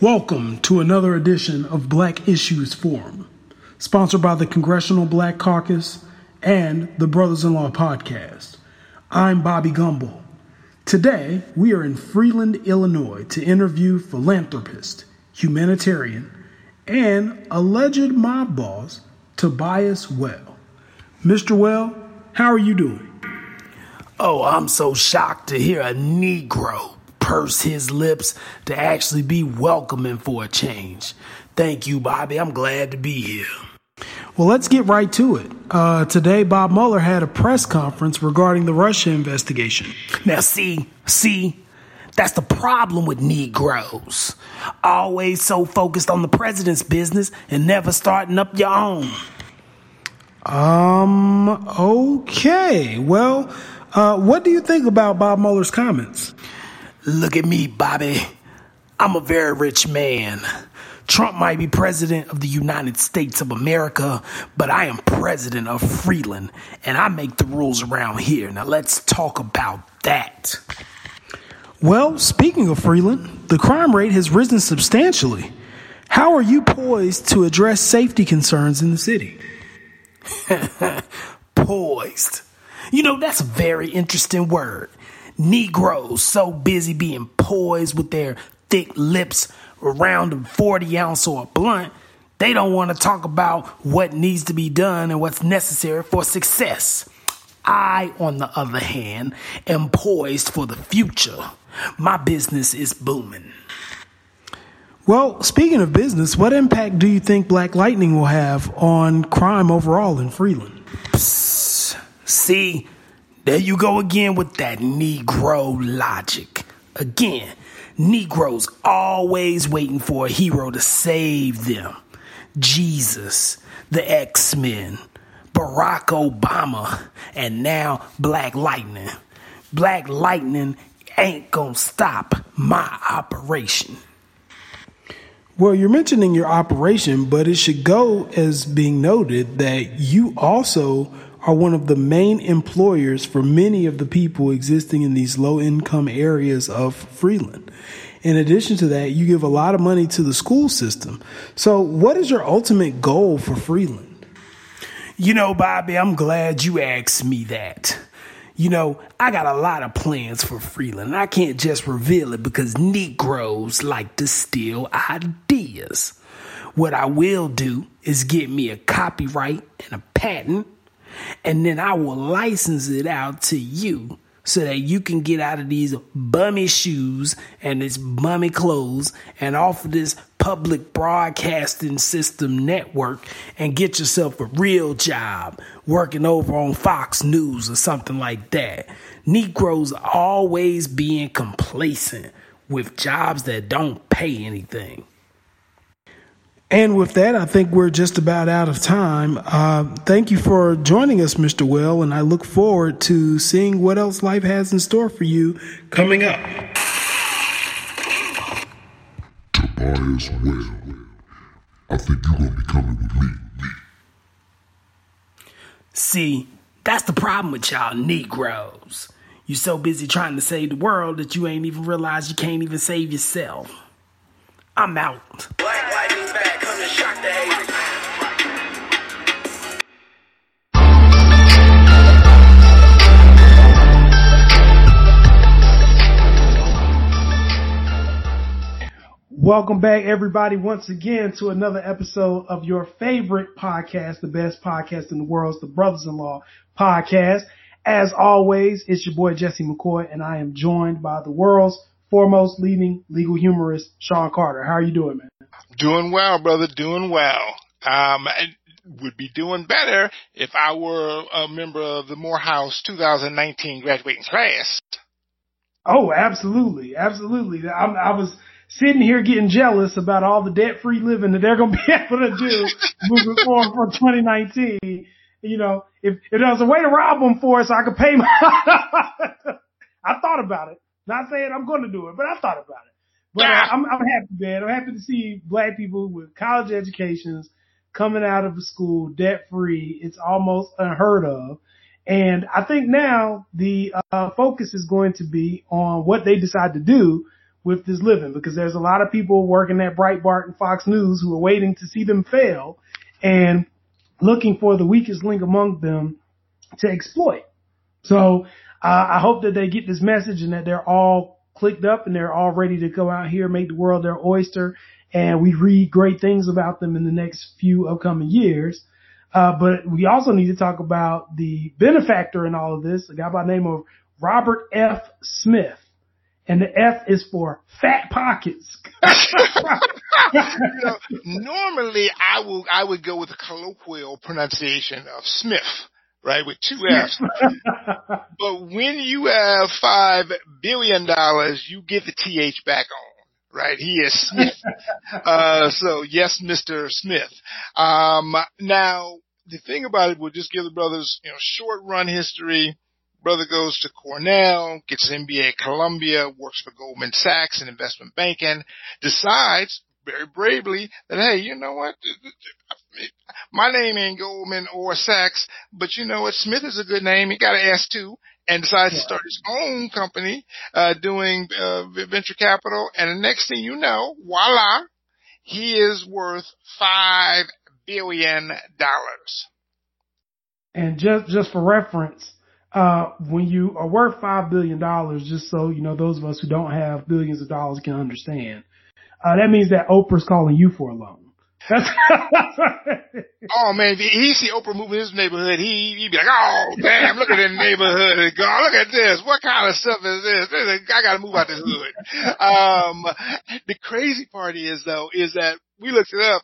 Welcome to another edition of Black Issues Forum, sponsored by the Congressional Black Caucus and the Brothers in Law Podcast. I'm Bobby Gumbel. Today, we are in Freeland, Illinois to interview philanthropist, humanitarian, and alleged mob boss Tobias Whale. Mr. Whale, how are you doing? Oh, I'm so shocked to hear a Negro purse his lips to actually be welcoming for a change. Thank you, Bobby. I'm glad to be here. Well, let's get right to it. Uh, today, Bob Mueller had a press conference regarding the Russia investigation. Now, see, see, that's the problem with Negroes. Always so focused on the president's business and never starting up your own. Um, okay. Well, uh, what do you think about Bob Mueller's comments? Look at me, Bobby. I'm a very rich man. Trump might be president of the United States of America, but I am president of Freeland, and I make the rules around here. Now let's talk about that. Well, speaking of Freeland, the crime rate has risen substantially. How are you poised to address safety concerns in the city? poised. You know, that's a very interesting word. Negroes so busy being poised with their thick lips around a 40 ounce or a blunt, they don't want to talk about what needs to be done and what's necessary for success. I, on the other hand, am poised for the future. My business is booming. Well, speaking of business, what impact do you think Black Lightning will have on crime overall in Freeland? Psst. See, there you go again with that Negro logic. Again, Negroes always waiting for a hero to save them. Jesus, the X Men, Barack Obama, and now Black Lightning. Black Lightning ain't gonna stop my operation. Well, you're mentioning your operation, but it should go as being noted that you also are one of the main employers for many of the people existing in these low income areas of Freeland. In addition to that, you give a lot of money to the school system. So, what is your ultimate goal for Freeland? You know, Bobby, I'm glad you asked me that. You know, I got a lot of plans for Freeland. I can't just reveal it because Negroes like to steal ideas. What I will do is get me a copyright and a patent and then I will license it out to you so that you can get out of these bummy shoes and this bummy clothes and off of this public broadcasting system network and get yourself a real job working over on Fox News or something like that. Negroes always being complacent with jobs that don't pay anything. And with that, I think we're just about out of time. Uh, thank you for joining us, Mr. Whale, and I look forward to seeing what else life has in store for you coming up. Tobias Whale, I think you're going to be coming with me. See, that's the problem with y'all Negroes. You're so busy trying to save the world that you ain't even realize you can't even save yourself. I'm out. To shock the haters. Welcome back, everybody, once again to another episode of your favorite podcast, the best podcast in the world, the Brothers in Law podcast. As always, it's your boy Jesse McCoy, and I am joined by the world's foremost leading legal humorist, Sean Carter. How are you doing, man? Doing well, brother. Doing well. Um, would be doing better if I were a member of the Morehouse 2019 graduating class. Oh, absolutely, absolutely. I'm, I was sitting here getting jealous about all the debt-free living that they're going to be able to do moving forward for 2019. You know, if, if there was a way to rob them for us, I could pay my. I thought about it. Not saying I'm going to do it, but I thought about it. But uh, I'm, I'm happy, man. I'm happy to see black people with college educations coming out of school debt free. It's almost unheard of. And I think now the uh, focus is going to be on what they decide to do with this living because there's a lot of people working at Breitbart and Fox News who are waiting to see them fail and looking for the weakest link among them to exploit. So uh, I hope that they get this message and that they're all clicked up and they're all ready to go out here, make the world their oyster. And we read great things about them in the next few upcoming years. Uh, but we also need to talk about the benefactor in all of this, a guy by the name of Robert F. Smith. And the F is for fat pockets. you know, normally I will I would go with the colloquial pronunciation of Smith right, with two F's. but when you have five billion dollars, you get the TH back on, right? He is Smith. uh, so yes, Mr. Smith. Um, now the thing about it, we'll just give the brothers, you know, short run history. Brother goes to Cornell, gets an MBA at Columbia, works for Goldman Sachs in investment banking, decides very bravely that, hey, you know what? my name ain't Goldman or Sachs, but you know what? Smith is a good name. He got an S too and decides to start his own company, uh, doing, uh, venture capital. And the next thing you know, voila, he is worth five billion dollars. And just, just for reference, uh, when you are worth five billion dollars, just so you know, those of us who don't have billions of dollars can understand, uh, that means that Oprah's calling you for a loan. oh man, if he see Oprah move in his neighborhood, he he'd be like, "Oh damn, look at that neighborhood! God, look at this! What kind of stuff is this? this is, I got to move out this hood." Um, the crazy part is though, is that we looked it up.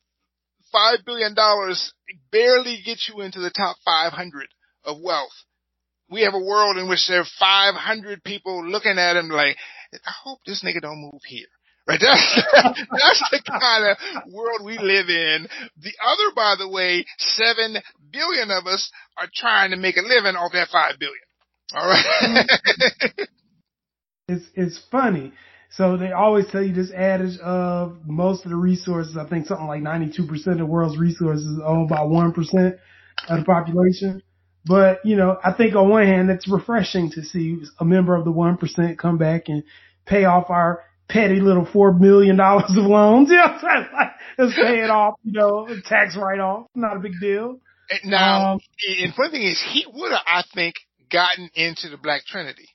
Five billion dollars barely gets you into the top 500 of wealth. We have a world in which there are 500 people looking at him like, I hope this nigga don't move here. Right? That's, that's the kind of world we live in. The other, by the way, seven billion of us are trying to make a living off that five billion. All right. it's, it's funny. So they always tell you this adage of most of the resources, I think something like 92% of the world's resources are owned by 1% of the population. But, you know, I think on one hand, it's refreshing to see a member of the 1% come back and pay off our petty little four million dollars of loans. You know, like, let's pay it off. You know, tax write off, not a big deal. Now, um, and funny thing is, he would have, I think, gotten into the Black Trinity,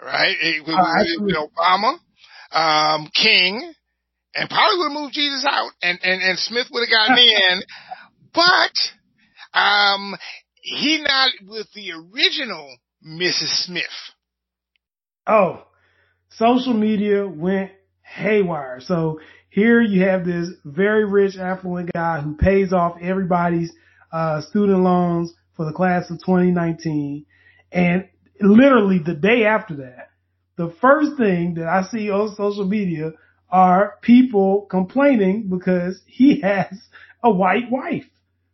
right? It, with, uh, with Obama, um, King, and probably would have moved Jesus out, and and and Smith would have gotten in, but um, he not with the original Mrs. Smith. Oh, social media went haywire. So here you have this very rich affluent guy who pays off everybody's uh, student loans for the class of 2019. And literally the day after that, the first thing that I see on social media are people complaining because he has a white wife.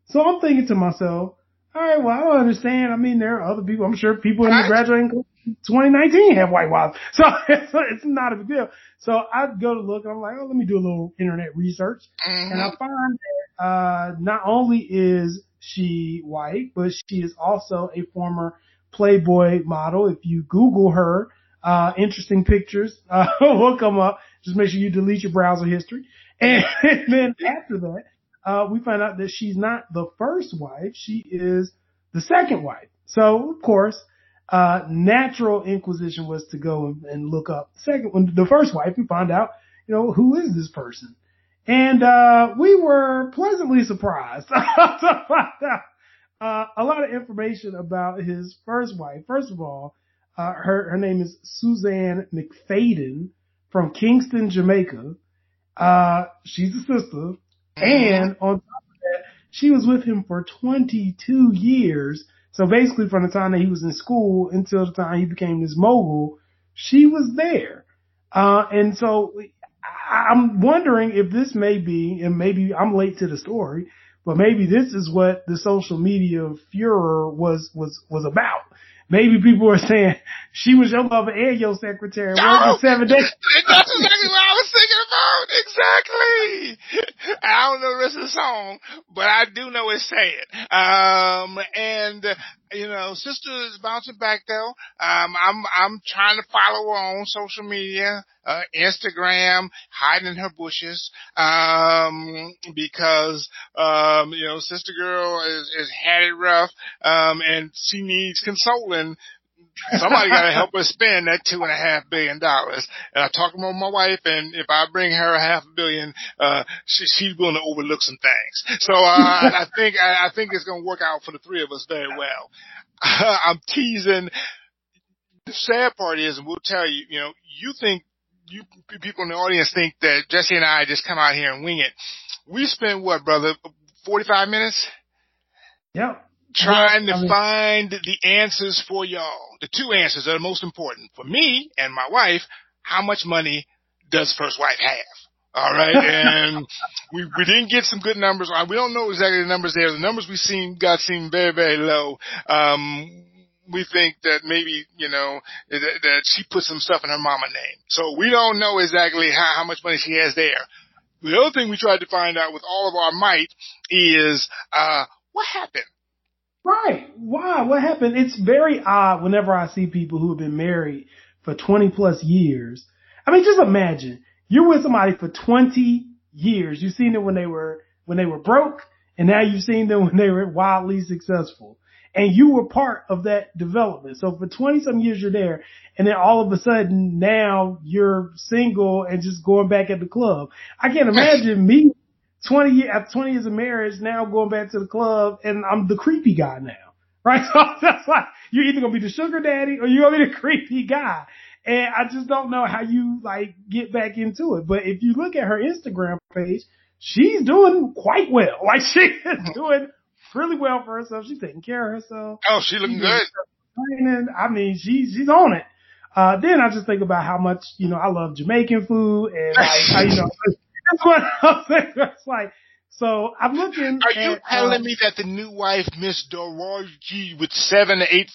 So I'm thinking to myself, all right, well, I don't understand. I mean, there are other people. I'm sure people in the graduating 2019 have white wives. So it's, it's not a big deal. So I go to look and I'm like, oh, let me do a little internet research. Mm-hmm. And I find that, uh, not only is she white, but she is also a former Playboy model. If you Google her, uh, interesting pictures, uh, will come up. Just make sure you delete your browser history. And, and then after that, uh, we find out that she's not the first wife. She is the second wife. So of course, uh, natural inquisition was to go and look up the second one, the first wife and find out, you know, who is this person? And, uh, we were pleasantly surprised to find out, uh, a lot of information about his first wife. First of all, uh, her, her name is Suzanne McFadden from Kingston, Jamaica. Uh, she's a sister. And on top of that, she was with him for 22 years so basically from the time that he was in school until the time he became this mogul, she was there. Uh, and so I'm wondering if this may be, and maybe I'm late to the story, but maybe this is what the social media furor was, was, was about. Maybe people are saying she was your lover and your secretary. Oh, seven days. That's exactly what I was thinking about. Exactly. I don't know the rest of the song, but I do know it's sad. Um, and you know, sister is bouncing back though. Um, I'm I'm trying to follow her on social media, uh, Instagram, hiding in her bushes, um, because um, you know, sister girl is, is had it rough, um, and she needs consoling Somebody got to help us spend that two and a half billion dollars. And I talked with my wife, and if I bring her a half a billion, uh, she, she's going to overlook some things. So uh, I think I, I think it's going to work out for the three of us very well. I'm teasing. The sad part is, and we'll tell you, you know, you think you people in the audience think that Jesse and I just come out here and wing it. We spent what, brother, 45 minutes? Yep trying to find the answers for y'all. The two answers that are the most important. For me and my wife, how much money does first wife have? All right. And we, we didn't get some good numbers. We don't know exactly the numbers there. The numbers we seen got seem very, very low. Um, we think that maybe, you know, that, that she put some stuff in her mama name. So we don't know exactly how, how much money she has there. The other thing we tried to find out with all of our might is, uh, what happened? Right. Why? What happened? It's very odd whenever I see people who have been married for 20 plus years. I mean, just imagine you're with somebody for 20 years. You've seen them when they were, when they were broke and now you've seen them when they were wildly successful and you were part of that development. So for 20 some years you're there and then all of a sudden now you're single and just going back at the club. I can't imagine me 20 years, after 20 years of marriage, now going back to the club and I'm the creepy guy now. Right? So that's like, you're either going to be the sugar daddy or you're going to be the creepy guy. And I just don't know how you like get back into it. But if you look at her Instagram page, she's doing quite well. Like she is mm-hmm. doing really well for herself. She's taking care of herself. Oh, she looking good. Training. I mean, she, she's on it. Uh, then I just think about how much, you know, I love Jamaican food and like, how, you know, that's what I'm saying. It's like, so I'm looking. Are you telling um, me that the new wife, Miss Doroji, with seven to eight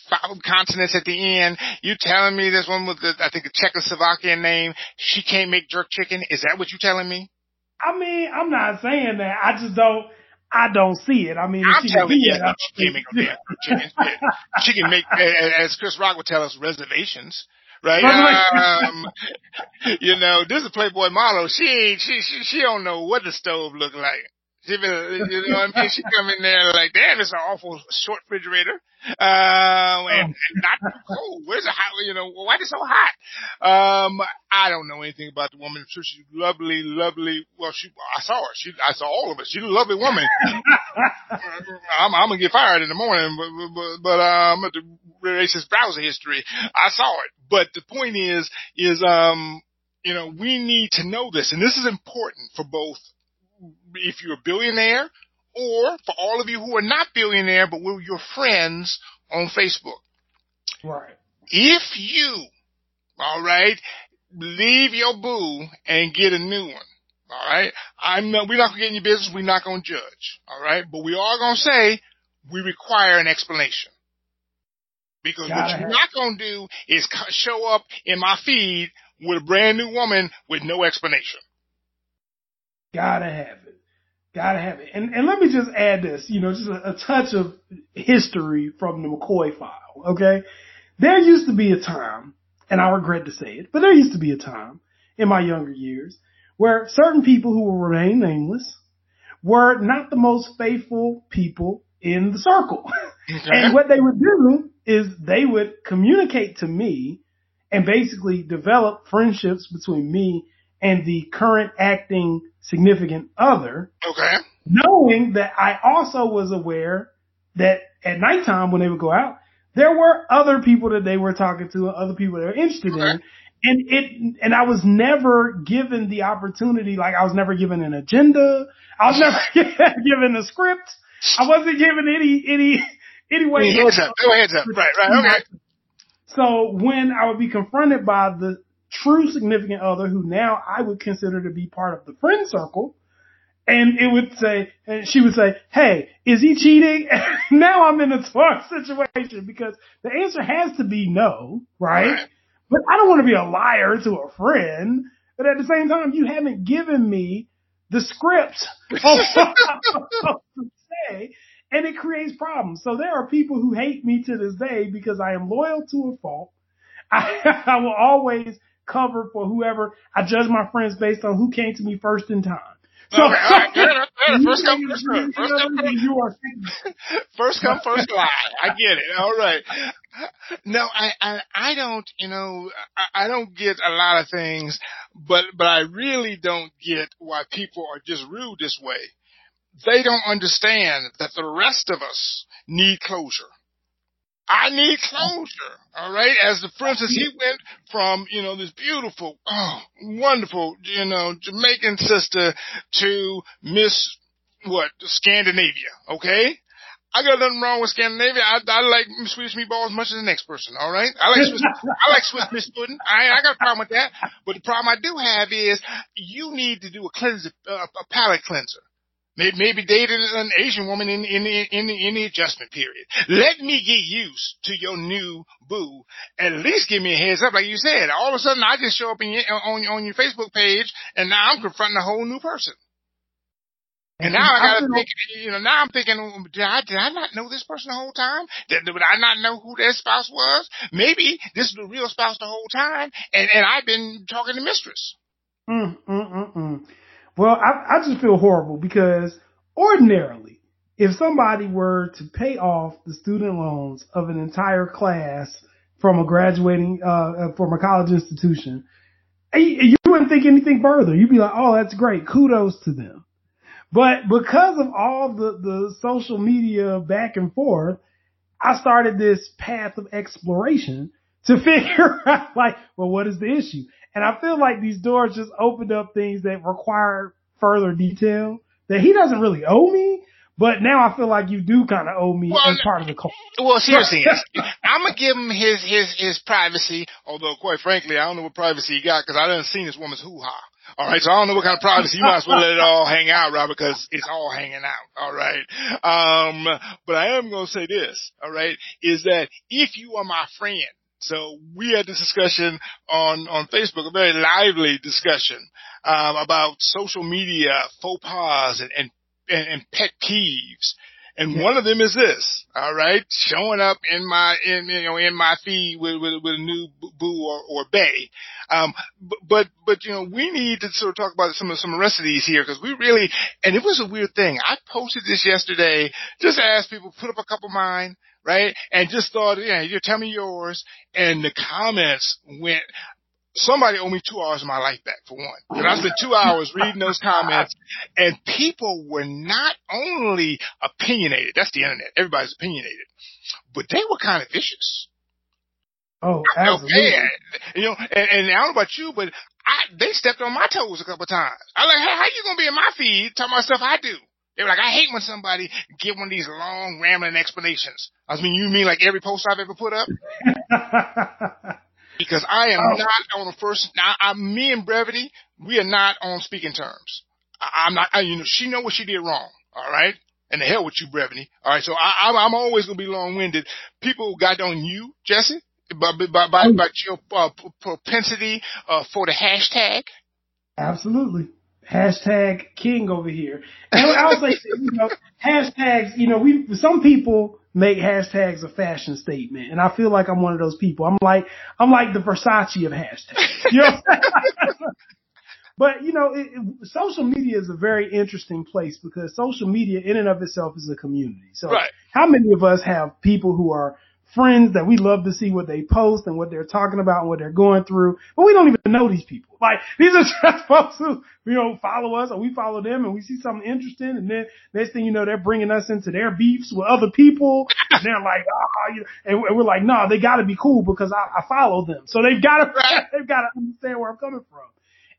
consonants at the end, you telling me this one with the, I think a Czechoslovakian name, she can't make jerk chicken? Is that what you're telling me? I mean, I'm not saying that. I just don't. I don't see it. I mean, I'm telling you, she can't make no chicken. she can make, as Chris Rock would tell us, reservations right? Um, you know, this is Playboy model. She ain't, she, she, she don't know what the stove look like. She been, you know what I mean? She come in there like, damn, it's an awful short refrigerator. Um, and, and not too cold. Where's the hot, you know, why is it so hot? Um, I don't know anything about the woman. I'm sure she's lovely, lovely. Well, she, I saw her. She, I saw all of it. She's a lovely woman. I'm, I'm gonna get fired in the morning, but, but, but, but um, at the racist browser history, I saw it. But the point is, is, um, you know, we need to know this, and this is important for both if you're a billionaire or for all of you who are not billionaire but we're your friends on Facebook. Right. If you, all right, leave your boo and get a new one. All right. I'm not, we're not gonna get in your business. We're not gonna judge. All right. But we are gonna say we require an explanation. Because Gotta what you're not gonna do is show up in my feed with a brand new woman with no explanation. Gotta have it. Gotta have it. And, and let me just add this, you know, just a, a touch of history from the McCoy file, okay? There used to be a time, and I regret to say it, but there used to be a time in my younger years where certain people who will remain nameless were not the most faithful people in the circle. And what they would do is they would communicate to me and basically develop friendships between me and the current acting significant other. Okay. Knowing that I also was aware that at nighttime when they would go out, there were other people that they were talking to, other people they were interested okay. in. And it, and I was never given the opportunity, like I was never given an agenda. I was never given a script. I wasn't given any, any, any way. Heads up. Go heads up. Right, right. Okay. So when I would be confronted by the true significant other who now I would consider to be part of the friend circle. And it would say, and she would say, Hey, is he cheating? now I'm in a tough situation because the answer has to be no, right? right? But I don't want to be a liar to a friend. but at the same time, you haven't given me the script of what I'm supposed to say, and it creates problems. So there are people who hate me to this day because I am loyal to a fault. I, I will always cover for whoever I judge my friends based on who came to me first in time. So, Okay, all right, good, good. First come, first serve. First come, first you are First come, first lie. I get it. All right. No, I, I, I don't, you know, I, I don't get a lot of things, but, but I really don't get why people are just rude this way. They don't understand that the rest of us need closure. I need closure. All right. As the, instance, he went from, you know, this beautiful, oh, wonderful, you know, Jamaican sister to Miss, what, Scandinavia. Okay. I got nothing wrong with Scandinavia. I, I like Swedish meatballs as much as the next person. All right. I like Swiss, I like Swiss Miss pudding. I, I got a problem with that. But the problem I do have is you need to do a cleanse, uh, a palate cleanser. Maybe, dated an Asian woman in, in, in, in the adjustment period. Let me get used to your new boo. At least give me a heads up. Like you said, all of a sudden I just show up in your, on, on your Facebook page and now I'm confronting a whole new person. And now I gotta think, you know, now I'm thinking, did I, did I not know this person the whole time? Did, did I not know who their spouse was? Maybe this is the real spouse the whole time and, and I've been talking to mistress. Mm, mm, mm, mm. Well, I, I just feel horrible because ordinarily, if somebody were to pay off the student loans of an entire class from a graduating, uh, from a college institution, you wouldn't think anything further. You'd be like, oh, that's great. Kudos to them. But because of all the, the social media back and forth, I started this path of exploration to figure out like, well, what is the issue? And I feel like these doors just opened up things that require further detail that he doesn't really owe me. But now I feel like you do kind of owe me Well, as part of the culture. Well, seriously, I'm gonna give him his his his privacy. Although, quite frankly, I don't know what privacy he got because I didn't see this woman's hoo ha. All right, so I don't know what kind of privacy. You might as well let it all hang out, Robert, because it's all hanging out. All right. Um, but I am gonna say this. All right, is that if you are my friend, so we had this discussion on on Facebook, a very lively discussion um, about social media faux pas and and, and, pet peeves. And one of them is this, all right, showing up in my, in, you know, in my feed with, with, with a new boo or, or bay. Um, but, but, but, you know, we need to sort of talk about some of, some of the rest of these here because we really, and it was a weird thing. I posted this yesterday, just asked people, put up a couple of mine, right? And just thought, yeah, you tell me yours. And the comments went, somebody owed me two hours of my life back for one. And I spent two hours reading those comments and people were not only opinionated, that's the internet, everybody's opinionated, but they were kind of vicious. Oh, absolutely. You know, and, and I don't know about you, but I, they stepped on my toes a couple of times. I was like, hey, how you gonna be in my feed talking about stuff I do? They were like, I hate when somebody give one of these long rambling explanations. I mean, you mean like every post I've ever put up? because I am Oh. not on the first. Now, I, me and Brevity, we are not on speaking terms. I, I'm not. I, you know, she know what she did wrong. All right, and the hell with you, Brevity. All right, so I, I'm, I'm always gonna be long winded. People got on you, Jesse, by by by, by your uh, propensity uh, for the hashtag. Absolutely. Hashtag king over here. And I was like, you know, hashtags, you know, we, some people make hashtags a fashion statement. And I feel like I'm one of those people. I'm like, I'm like the Versace of hashtags. You know what I'm saying? But you know, it, it, social media is a very interesting place because social media in and of itself is a community. So Right. how many of us have people who are friends that we love to see what they post and what they're talking about and what they're going through, but we don't even know these people. Like these are just folks who, you know, follow us or we follow them and we see something interesting and then next thing you know, they're bringing us into their beefs with other people and they're like, ah, you know, and we're like, no, they gotta be cool because I, I follow them. So they've gotta, they've gotta understand where I'm coming from.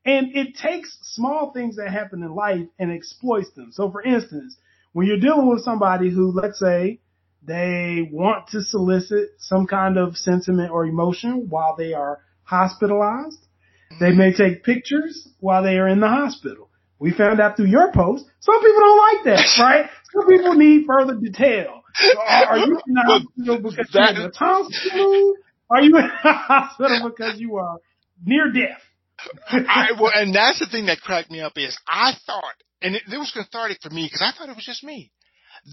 And it takes small things that happen in life and exploits them. So for instance, when you're dealing with somebody who, let's say, they want to solicit some kind of sentiment or emotion while they are hospitalized, they may take pictures while they are in the hospital. We found out through your post, some people don't like that, right? Some people need further detail. So are, you in the hospital because you're in a tonsil? Are you in the hospital because you are near death? I, well, and that's the thing that cracked me up is I thought, and it, it was cathartic for me because I thought it was just me.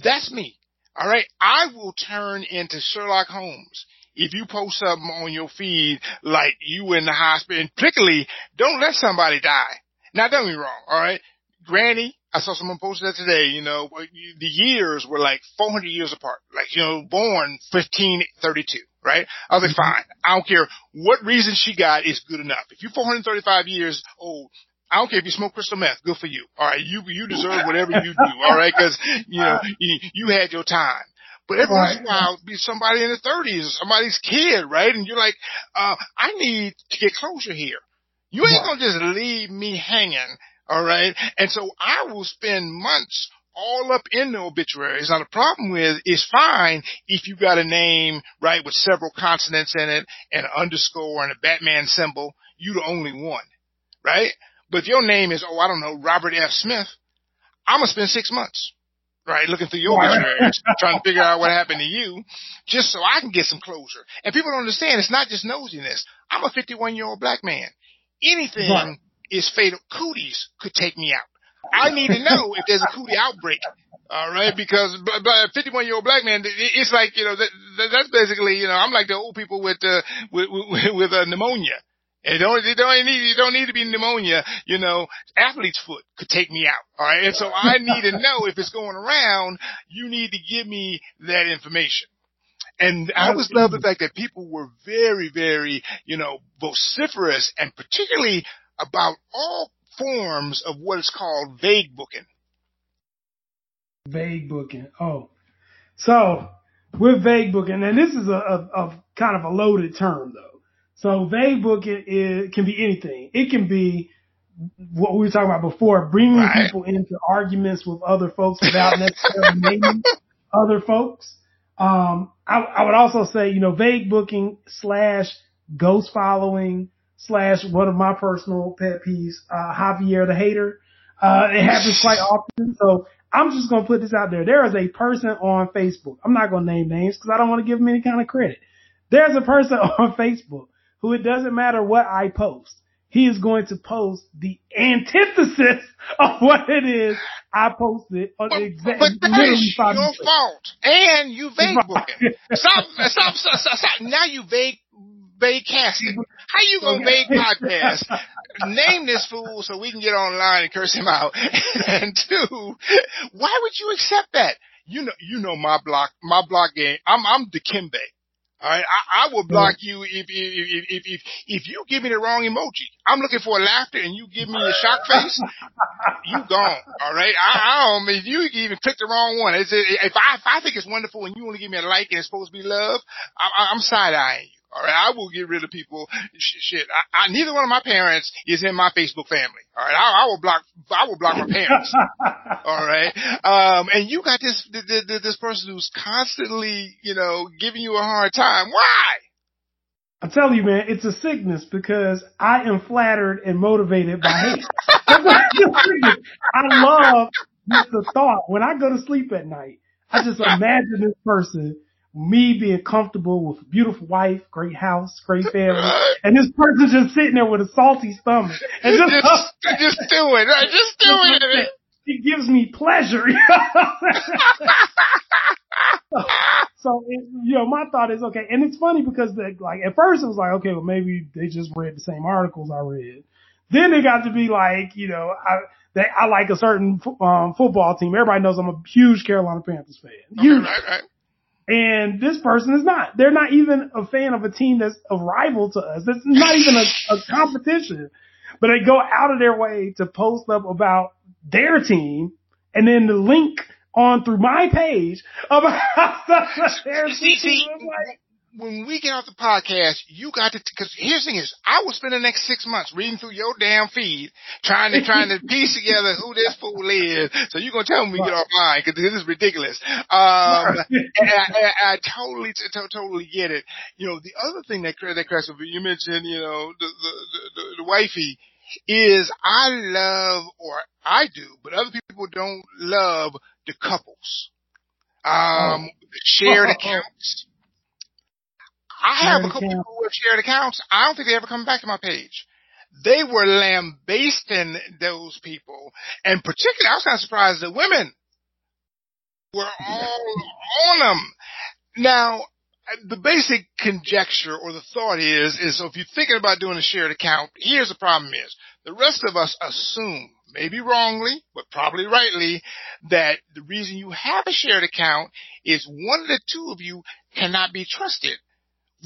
That's me. All right. I will turn into Sherlock Holmes if you post something on your feed like you in the hospital, and particularly don't let somebody die. Now don't get me wrong, all right? Granny, I saw someone posted that today, you know, the years were like 400 years apart. Like, you know, born 1532, right? I was like, fine. I don't care what reason she got is good enough. If you're 435 years old, I don't care if you smoke crystal meth. Good for you. All right. You, you deserve whatever you do. All right. Cause, you know, you, you had your time. But every once in a while, be somebody in the 30s, somebody's kid, right? And you're like, uh, I need to get closure here. You ain't gonna just leave me hanging, all right? And so I will spend months all up in the obituaries. Now the problem with is fine if you got a name, right, with several consonants in it and an underscore and a Batman symbol, you the only one, right? But if your name is, oh, I don't know, Robert F. Smith, I'm gonna spend six months right? Looking through your obituaries, trying to figure out what happened to you, just so I can get some closure. And people don't understand it's not just nosiness. I'm a 51 year old black man. Anything right. is fatal. Cooties could take me out. I need to know if there's a cootie outbreak. All right, because but 51 year old black man, it's like you know that, that's basically you know I'm like the old people with uh, with with, with uh, pneumonia. It don't, it don't need, you don't need to be pneumonia, you know, athlete's foot could take me out. All right. And so I need to know if it's going around, you need to give me that information. And I always love the fact that people were very, very, you know, vociferous and particularly about all forms of what is called vague booking. Vague booking. Oh, so with vague booking, and this is a, a, a kind of a loaded term though. So vague booking is, can be anything. It can be what we were talking about before, bringing right. people into arguments with other folks without necessarily naming other folks. Um, I, I, would also say, you know, vague booking slash ghost following slash one of my personal pet peeves, uh, Javier the hater. Uh, it happens quite often. So I'm just going to put this out there. There is a person on Facebook. I'm not going to name names because I don't want to give them any kind of credit. There's a person on Facebook who it doesn't matter what I post. He is going to post the antithesis of what it is I posted on but, the exact. But that is your minutes. fault, and you vague booking. stop, stop, stop, stop, stop. Now you vague, vague casting. How you gonna vague podcast? Name this fool so we can get online and curse him out. and two, why would you accept that? You know, you know my block, my block game. I'm, I'm Dikembe. All right, I, I will block you if, if if if if you give me the wrong emoji. I'm looking for a laughter and you give me a shock face. you gone. All right, I, I don't. If you even click the wrong one, it's, if I if I think it's wonderful and you only give me a like and it's supposed to be love, I, I'm side eyeing you. All right, I will get rid of people. Shit, I, I, neither one of my parents is in my Facebook family. All right, I, I will block. I will block my parents. all right, um, and you got this this person who's constantly, you know, giving you a hard time. Why? I'm telling you, man, it's a sickness because I am flattered and motivated by hate. I love the thought when I go to sleep at night. I just imagine this person me being comfortable with a beautiful wife, great house, great family, and this person just sitting there with a salty stomach and just just, just doing, right? Just doing it. It gives me pleasure. so, it, you know, my thought is okay, and it's funny because the, like at first it was like okay, well maybe they just read the same articles I read. Then it got to be like, you know, I they, I like a certain um, football team. Everybody knows I'm a huge Carolina Panthers fan. Huge. right, right. And this person is not. They're not even a fan of a team that's a rival to us. It's not even a, a competition. But they go out of their way to post up about their team and then the link on through my page about their see, see, like, when we get off the podcast, you got to, cause here's the thing is, I will spend the next six months reading through your damn feed, trying to, trying to piece together who this fool is. So you're going to tell me we get offline cause this is ridiculous. Um, and I, I, I totally, t- t- totally get it. You know, the other thing that, that up, you mentioned, you know, the, the, the, the wifey is I love, or I do, but other people don't love the couples. Um, oh. shared accounts I have a couple people who have shared accounts. I don't think they ever come back to my page. they were lambasting those people. And particularly, I was kind of surprised that women were all on them. Now, the basic conjecture or the thought is, is so if you're thinking about doing a shared account, here's the problem is the rest of us assume, maybe wrongly, but probably rightly, that the reason you have a shared account is one of the two of you cannot be trusted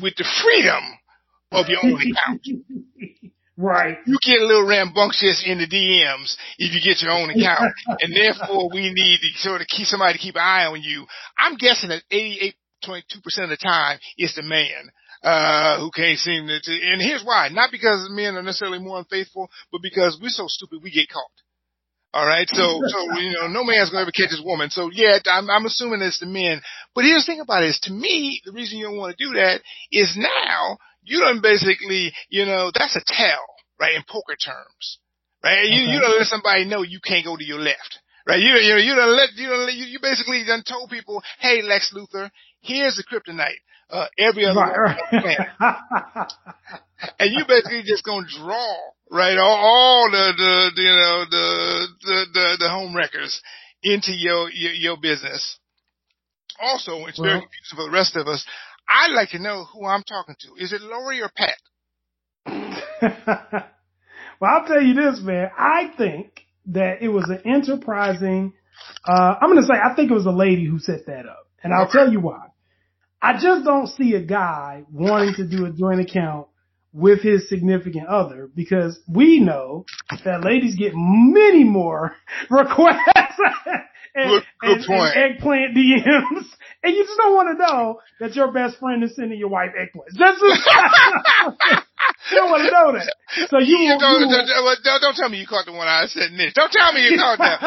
with the freedom of your own account. Right. You get a little rambunctious in the DMs if you get your own account, and therefore we need to sort of keep somebody to keep an eye on you. I'm guessing that 88.2% of the time it's the man uh, who can't seem to, to, and here's why. Not because men are necessarily more unfaithful, but because we're so stupid we get caught. All right. So, so, you know, no man's going to ever catch this woman. So yeah, I'm, I'm assuming it's the men. But here's the thing about it is to me, the reason you don't want to do that is now you don't basically, you know, that's a tell, right? In poker terms, right? You, Okay. you don't let somebody know you can't go to your left. Right, you you you don't let you don't let, you, you basically done told people, hey Lex Luthor, here's the kryptonite. Uh, every other Right, right. and you basically just gonna draw right all, all the, the the you know the the the, the home wreckers into your, your your business. Also, it's very confusing for the rest of us. I'd like to know who I'm talking to. Is it Lori or Pat? well, I'll tell you this, man. I think that it was an enterprising. Uh, I'm going to say I think it was a lady who set that up, and I'll tell you why. I just don't see a guy wanting to do a joint account with his significant other because we know that ladies get many more requests and, Good- good and- and eggplant DMs, and you just don't want to know that your best friend is sending your wife eggplants. That's just, you don't want to know that. So you, You don't, you don't, don't- don't- tell me you caught the one I said Nick. Don't tell me you caught that.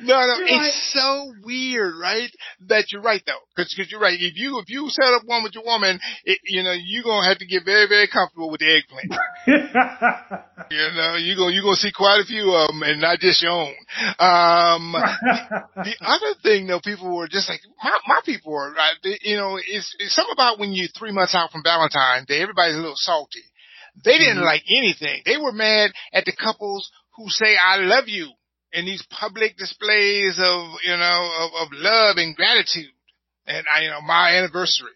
No, no, You're it's so weird, right? That you're right though, because cause you're right. If you if you set up one with your woman, it, you know you're gonna have to get very very comfortable with the eggplant. You know, you go you gonna see quite a few of them, and not just your own. Um, the other thing though, people were just like my my people are, right? You know, it's, it's something about when you're three months out from Valentine's Day, everybody's a little salty. They didn't Mhm. like anything. They were mad at the couples who say "I love you" in these public displays of you know of, of love and gratitude, and I you know my anniversary.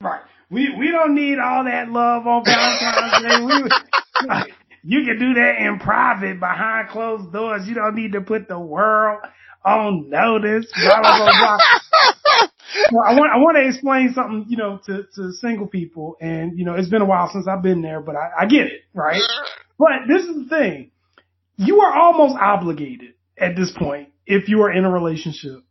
Right. We we don't need all that love on Valentine's Day. We, you can do that in private behind closed doors. You don't need to put the world on notice. Blah blah blah. I want I want to explain something, you know, to to single people, and you know, it's been a while since I've been there, but I, I get it, right? But this is the thing: you are almost obligated at this point if you are in a relationship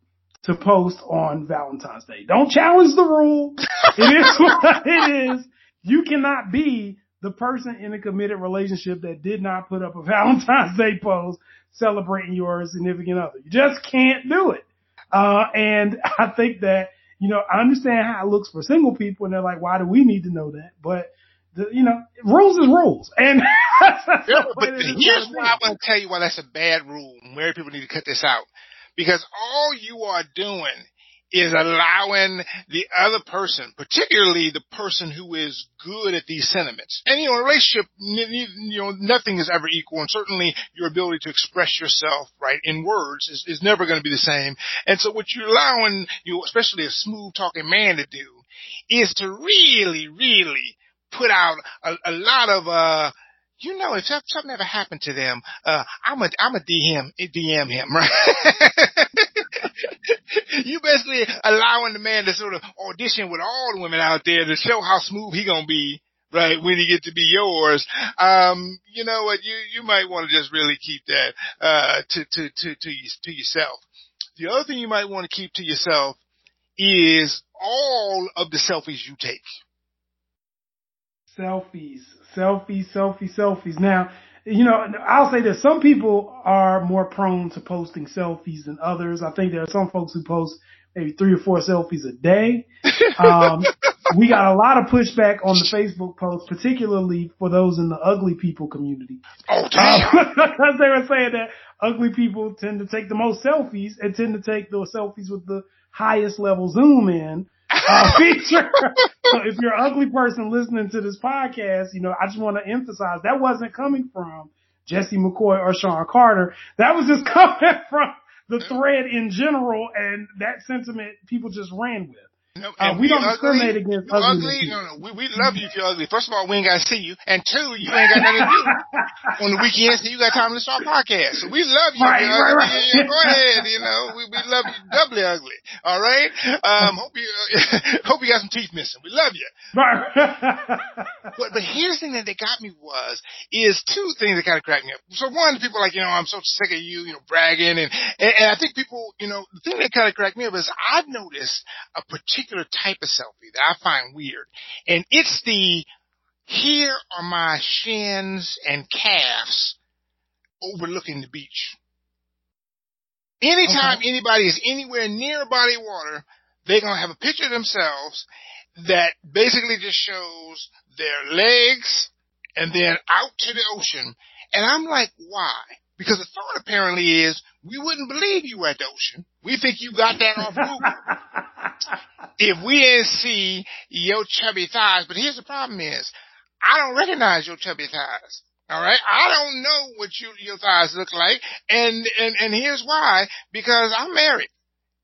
to post on Valentine's Day. Don't challenge the rule. It is what it is. You cannot be the person in a committed relationship that did not put up a Valentine's Day post celebrating your significant other. You just can't do it. Uh, and I think that, you know, I understand how it looks for single people and they're like, why do we need to know that? But the, you know, rules is rules. And Yeah, but here's it is here's gotta why. I'm going to tell you why that's a bad rule. Married people need to cut this out. Because all you are doing is allowing the other person, particularly the person who is good at these sentiments. And you know, in a relationship, you know, nothing is ever equal, and certainly your ability to express yourself, right, in words is, is never going to be the same. And so what you're allowing, you, especially a smooth talking man to do, is to really, really put out a, a lot of, uh, you know, if something ever happened to them, uh, I'm a, I'm a DM, DM him, right? you basically allowing the man to sort of audition with all the women out there to show how smooth he gonna be, right, when he get to be yours. Um, you know what, you, you might want to just really keep that, uh, to, to, to, to, to yourself. The other thing you might want to keep to yourself is all of the selfies you take. Selfies, selfies, selfies, selfies. Now, you know, I'll say that Some people are more prone to posting selfies than others. I think there are some folks who post maybe three or four selfies a day. Um, we got a lot of pushback on the Facebook post, particularly for those in the ugly people community. Oh, damn. Because they were saying that ugly people tend to take the most selfies and tend to take those selfies with the highest level zoom in. uh, feature. So if you're an ugly person listening to this podcast, you know, I just want to emphasize that wasn't coming from Jesse McCoy or Sean Carter. That was just coming from the thread in general and that sentiment people just ran with. No, Uh, we don't discriminate against ugly ugly. No, no, we, we love you if you're ugly. First of all, we ain't got to see you, and two, you ain't got nothing to do on the weekends. So you got time to start a podcast. So we love you. Right, if you're right, ugly. right. Yeah, go ahead. You know, we, we love you doubly ugly. All right. Um, hope you hope you got some teeth missing. We love you. But but here's the thing that they got me was is two things that kind of cracked me up. So one, people are like you know I'm so sick of you you know bragging and and, and I think people you know the thing that kind of cracked me up is I've noticed a particular type of selfie that I find weird, and it's the here are my shins and calves overlooking the beach. Anytime anybody is anywhere near a body of water, they're gonna have a picture of themselves that basically just shows their legs and then out to the ocean. And I'm like, why? Because the thought apparently is we wouldn't believe you were at the ocean. We think you got that off Google if we didn't see your chubby thighs. But here's the problem is I don't recognize your chubby thighs. All right. I don't know what you, your thighs look like. And, and, and here's why. Because I'm married.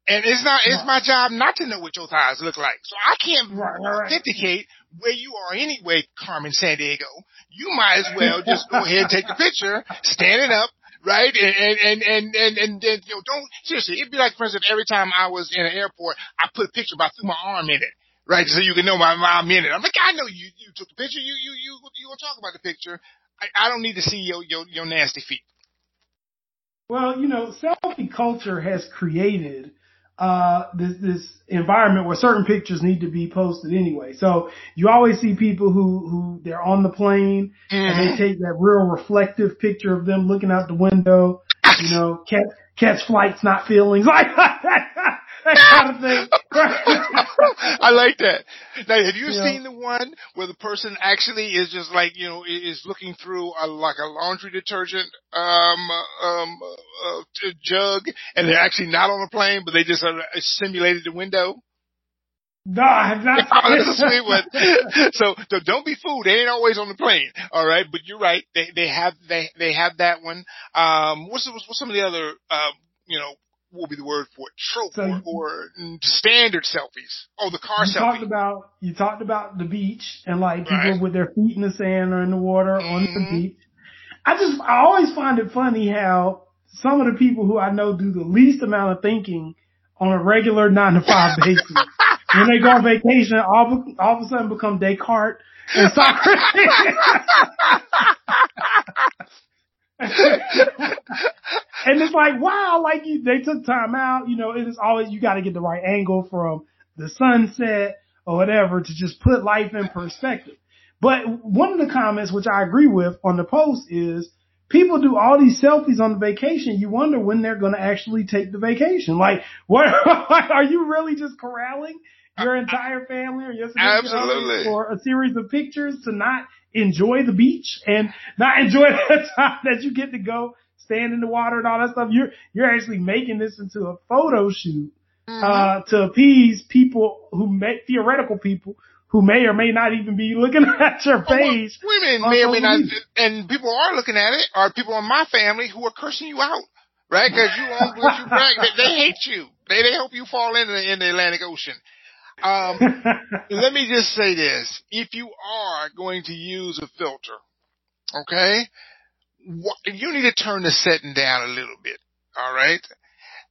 And it's not, it's my job not to know what your thighs look like. So I can't Right, right, right. authenticate where you are anyway, Carmen Sandiego. You might as well just go ahead and take the picture, standing up, right? And, and, and, and, and, then, you know, don't, seriously, it'd be like, for instance, every time I was in an airport, I put a picture, but I threw my arm in it. Right, so you can know my, my I'm in it. I'm like, I know you, you took the picture. You, you, you, you gonna talk about the picture. I, I don't need to see your, your, your nasty feet. Well, you know, selfie culture has created uh this this environment where certain pictures need to be posted anyway. So you always see people who who they're on the plane and they take that real reflective picture of them looking out the window. You know, catch catch flights, not feelings, like kind of thing. I like that. Now, have you Yeah. seen the one where the person actually is just like you know is looking through a like a laundry detergent um um uh, jug, and they're actually not on a plane, but they just uh, simulated the window? no, I have not. Oh, that's a sweet one. So, so don't be fooled. They ain't always on the plane. All right, but you're right. They they have they they have that one. Um, what's what's, what's some of the other um you know will be the word for it? Trope So or, or mm, standard selfies. Oh, the car you selfie. talked about you talked about the beach and like people Right. with their feet in the sand or in the water on the Mhm. beach. I just I always find it funny how some of the people who I know do the least amount of thinking on a regular nine to five basis. when they go on vacation, all all of a sudden become Descartes and Socrates. and it's like, wow, like you, they took time out. You know, it is always, you got to get the right angle from the sunset or whatever to just put life in perspective. But one of the comments, which I agree with on the post is people do all these selfies on the vacation. You wonder when they're going to actually take the vacation. Like, what are you really just corralling your entire family or your Absolutely. for a series of pictures to not enjoy the beach and not enjoy the time that you get to go stand in the water and all that stuff. You're, you're actually making this into a photo shoot, uh, to appease people who may, theoretical people who may or may not even be looking at your page. Women may or may not, and people are looking at it, Are people in my family who are cursing you out, right? Because you on what you brag, they, they hate you. They they hope you fall in the in the Atlantic Ocean. Um, let me just say this: if you are going to use a filter, okay, wh- you need to turn the setting down a little bit. All right.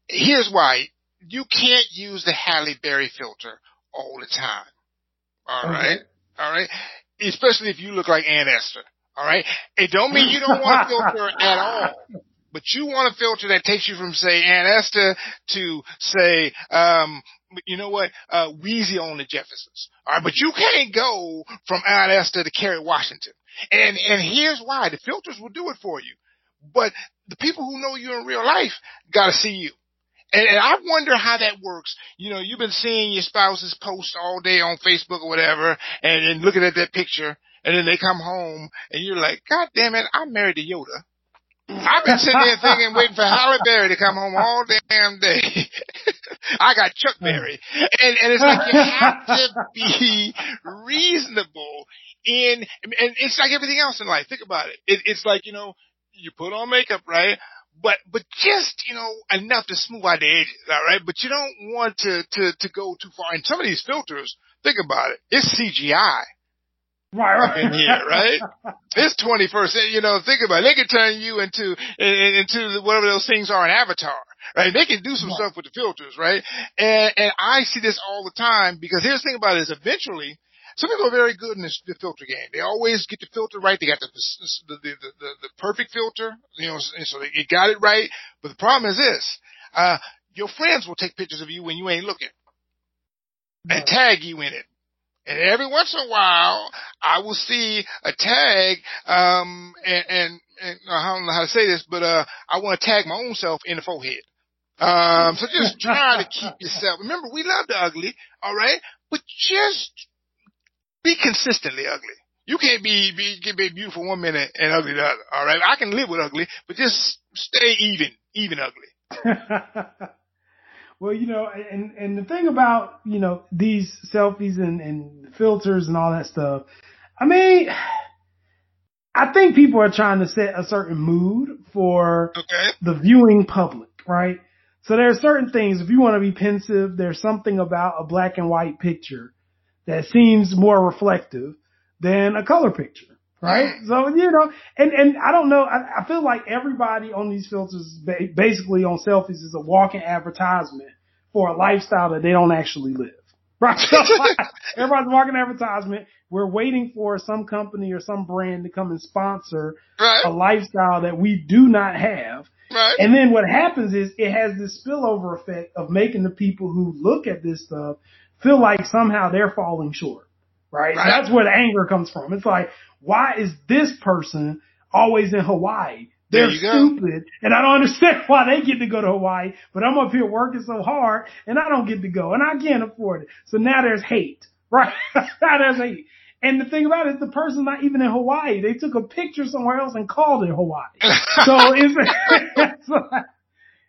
Here's why: you can't use the Halle Berry filter all the time. All right. All right. Especially if you look like Aunt Esther. All right. It don't mean you don't want a filter at all. But you want a filter that takes you from say Aunt Esther to say, um, you know what, uh, Weezy on the Jeffersons. All right. But you can't go from Aunt Esther to Kerry Washington. And, and here's why. The filters will do it for you. But the people who know you in real life gotta see you. And, and I wonder how that works. You know, you've been seeing your spouses post all day on Facebook or whatever, and, and looking at that picture, and then they come home, and you're like, God damn it, I'm married to Yoda. I've been sitting there thinking, waiting for Halle Berry to come home all damn day. I got Chuck Berry. And, and it's like you have to be reasonable in, and it's like everything else in life. Think about it. it it's like, you know, you put on makeup, right? But, but just, you know, enough to smooth out the edges, alright? But you don't want to, to, to go too far. And some of these filters, think about it. It's CGI. Right, right. in here, right? It's 21st. You know, think about it. They can turn you into into whatever those things are in Avatar, right? They can do some right. stuff with the filters, right? And and I see this all the time because here's the thing about it is eventually. Some people are very good in this, the filter game. They always get the filter right. They got the the the, the, the perfect filter, you know, so they got it right. But the problem is this: uh, your friends will take pictures of you when you ain't looking and tag you in it. And every once in a while, I will see a tag, um, and, and, and I don't know how to say this, but, uh, I want to tag my own self in the forehead. Um, so just try to keep yourself. Remember, we love the ugly, alright? But just be consistently ugly. You can't be, be, be beautiful one minute and ugly the other, alright? I can live with ugly, but just stay even, even ugly. Well, you know, and and the thing about you know these selfies and and filters and all that stuff, I mean, I think people are trying to set a certain mood for okay. the viewing public, right? So there are certain things. If you want to be pensive, there's something about a black and white picture that seems more reflective than a color picture right? Mm-hmm. So, you know, and, and I don't know, I, I feel like everybody on these filters, basically on selfies is a walking advertisement for a lifestyle that they don't actually live. Right. So everybody's walking advertisement. We're waiting for some company or some brand to come and sponsor right. a lifestyle that we do not have. Right. And then what happens is it has this spillover effect of making the people who look at this stuff feel like somehow they're falling short. Right? right. That's where the anger comes from. It's like, why is this person always in Hawaii? They're stupid and I don't understand why they get to go to Hawaii, but I'm up here working so hard and I don't get to go and I can't afford it. So now there's hate, right? now there's hate. And the thing about it, the person's not even in Hawaii. They took a picture somewhere else and called it Hawaii. so it's, it's like,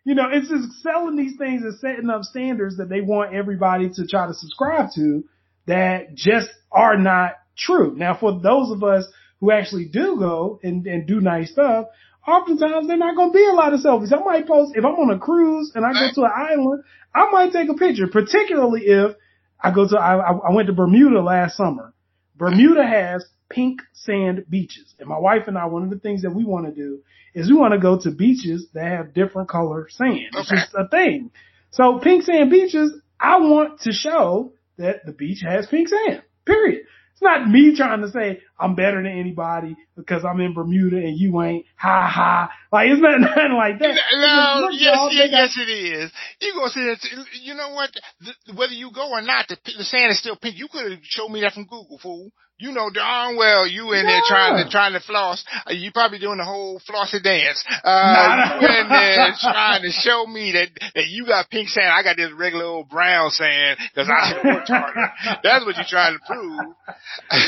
you know, it's just selling these things and setting up standards that they want everybody to try to subscribe to that just are not true. Now, for those of us who actually do go and, and do nice stuff, oftentimes they're not going to be a lot of selfies. I might post, if I'm on a cruise and I go to an island, I might take a picture, particularly if I go to, I, I went to Bermuda last summer. Bermuda has pink sand beaches. And my wife and I, one of the things that we want to do is we want to go to beaches that have different color sand. It's okay. just a thing. So pink sand beaches, I want to show that the beach has pink sand. Period. It's not me trying to say I'm better than anybody because I'm in Bermuda and you ain't. Ha ha. Like it's not nothing like that. No, yes, yes, yes, it is. You gonna say that? You know what? The, whether you go or not, the, the sand is still pink. You could have showed me that from Google, fool. You know darn well you in there trying to trying to floss. Uh, you probably doing the whole flossy dance. Uh, you in there trying to show me that that you got pink sand. I got this regular old brown sand because I worked harder. That's what you're trying to prove.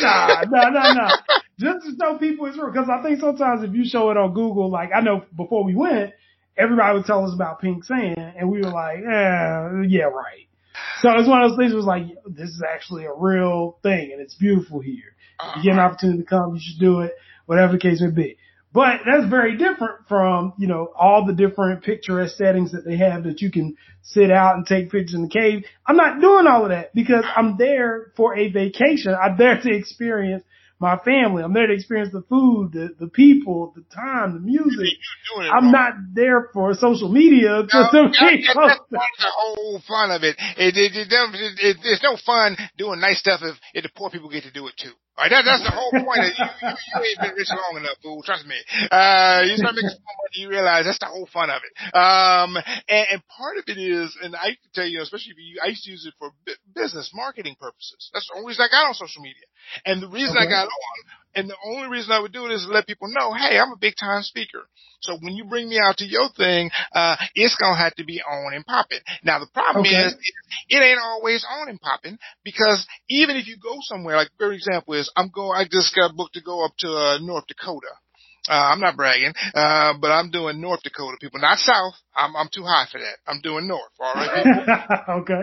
nah, no, no, no. Just to show people it's real. Because I think sometimes if you show it on Google, like I know before we went, everybody would tell us about pink sand, and we were like, eh, yeah, right. So it's one of those things. Was like this is actually a real thing, and it's beautiful here. If you get an uh-huh. opportunity to come, you should do it. Whatever the case may be. But that's very different from, you know, all the different picturesque settings that they have that you can sit out and take pictures in the cave. I'm not doing all of that because I'm there for a vacation. I'm there to experience my family. I'm there to experience the food, the, the people, the time, the music. I'm not there for social media to, no, to that, that's the whole fun of it. It, it, it, it. It's no fun doing nice stuff if, if the poor people get to do it too. Right, that, that's the whole point. Of, you, you, you ain't been rich long enough, fool. Trust me. Uh, you start making some money, you realize that's the whole fun of it. Um, and, and part of it is, and I can tell you, especially if you, I used to use it for business marketing purposes. That's the only reason I got on social media. And the reason okay. I got on, and the only reason I would do it is to let people know, hey, I'm a big time speaker. So when you bring me out to your thing, uh, it's gonna have to be on and popping. Now the problem okay. is, it ain't always on and popping because even if you go somewhere, like for example is, I'm going, I just got booked to go up to uh, North Dakota. Uh, I'm not bragging, uh, but I'm doing North Dakota people, not South. I'm, I'm too high for that. I'm doing North. All right. okay.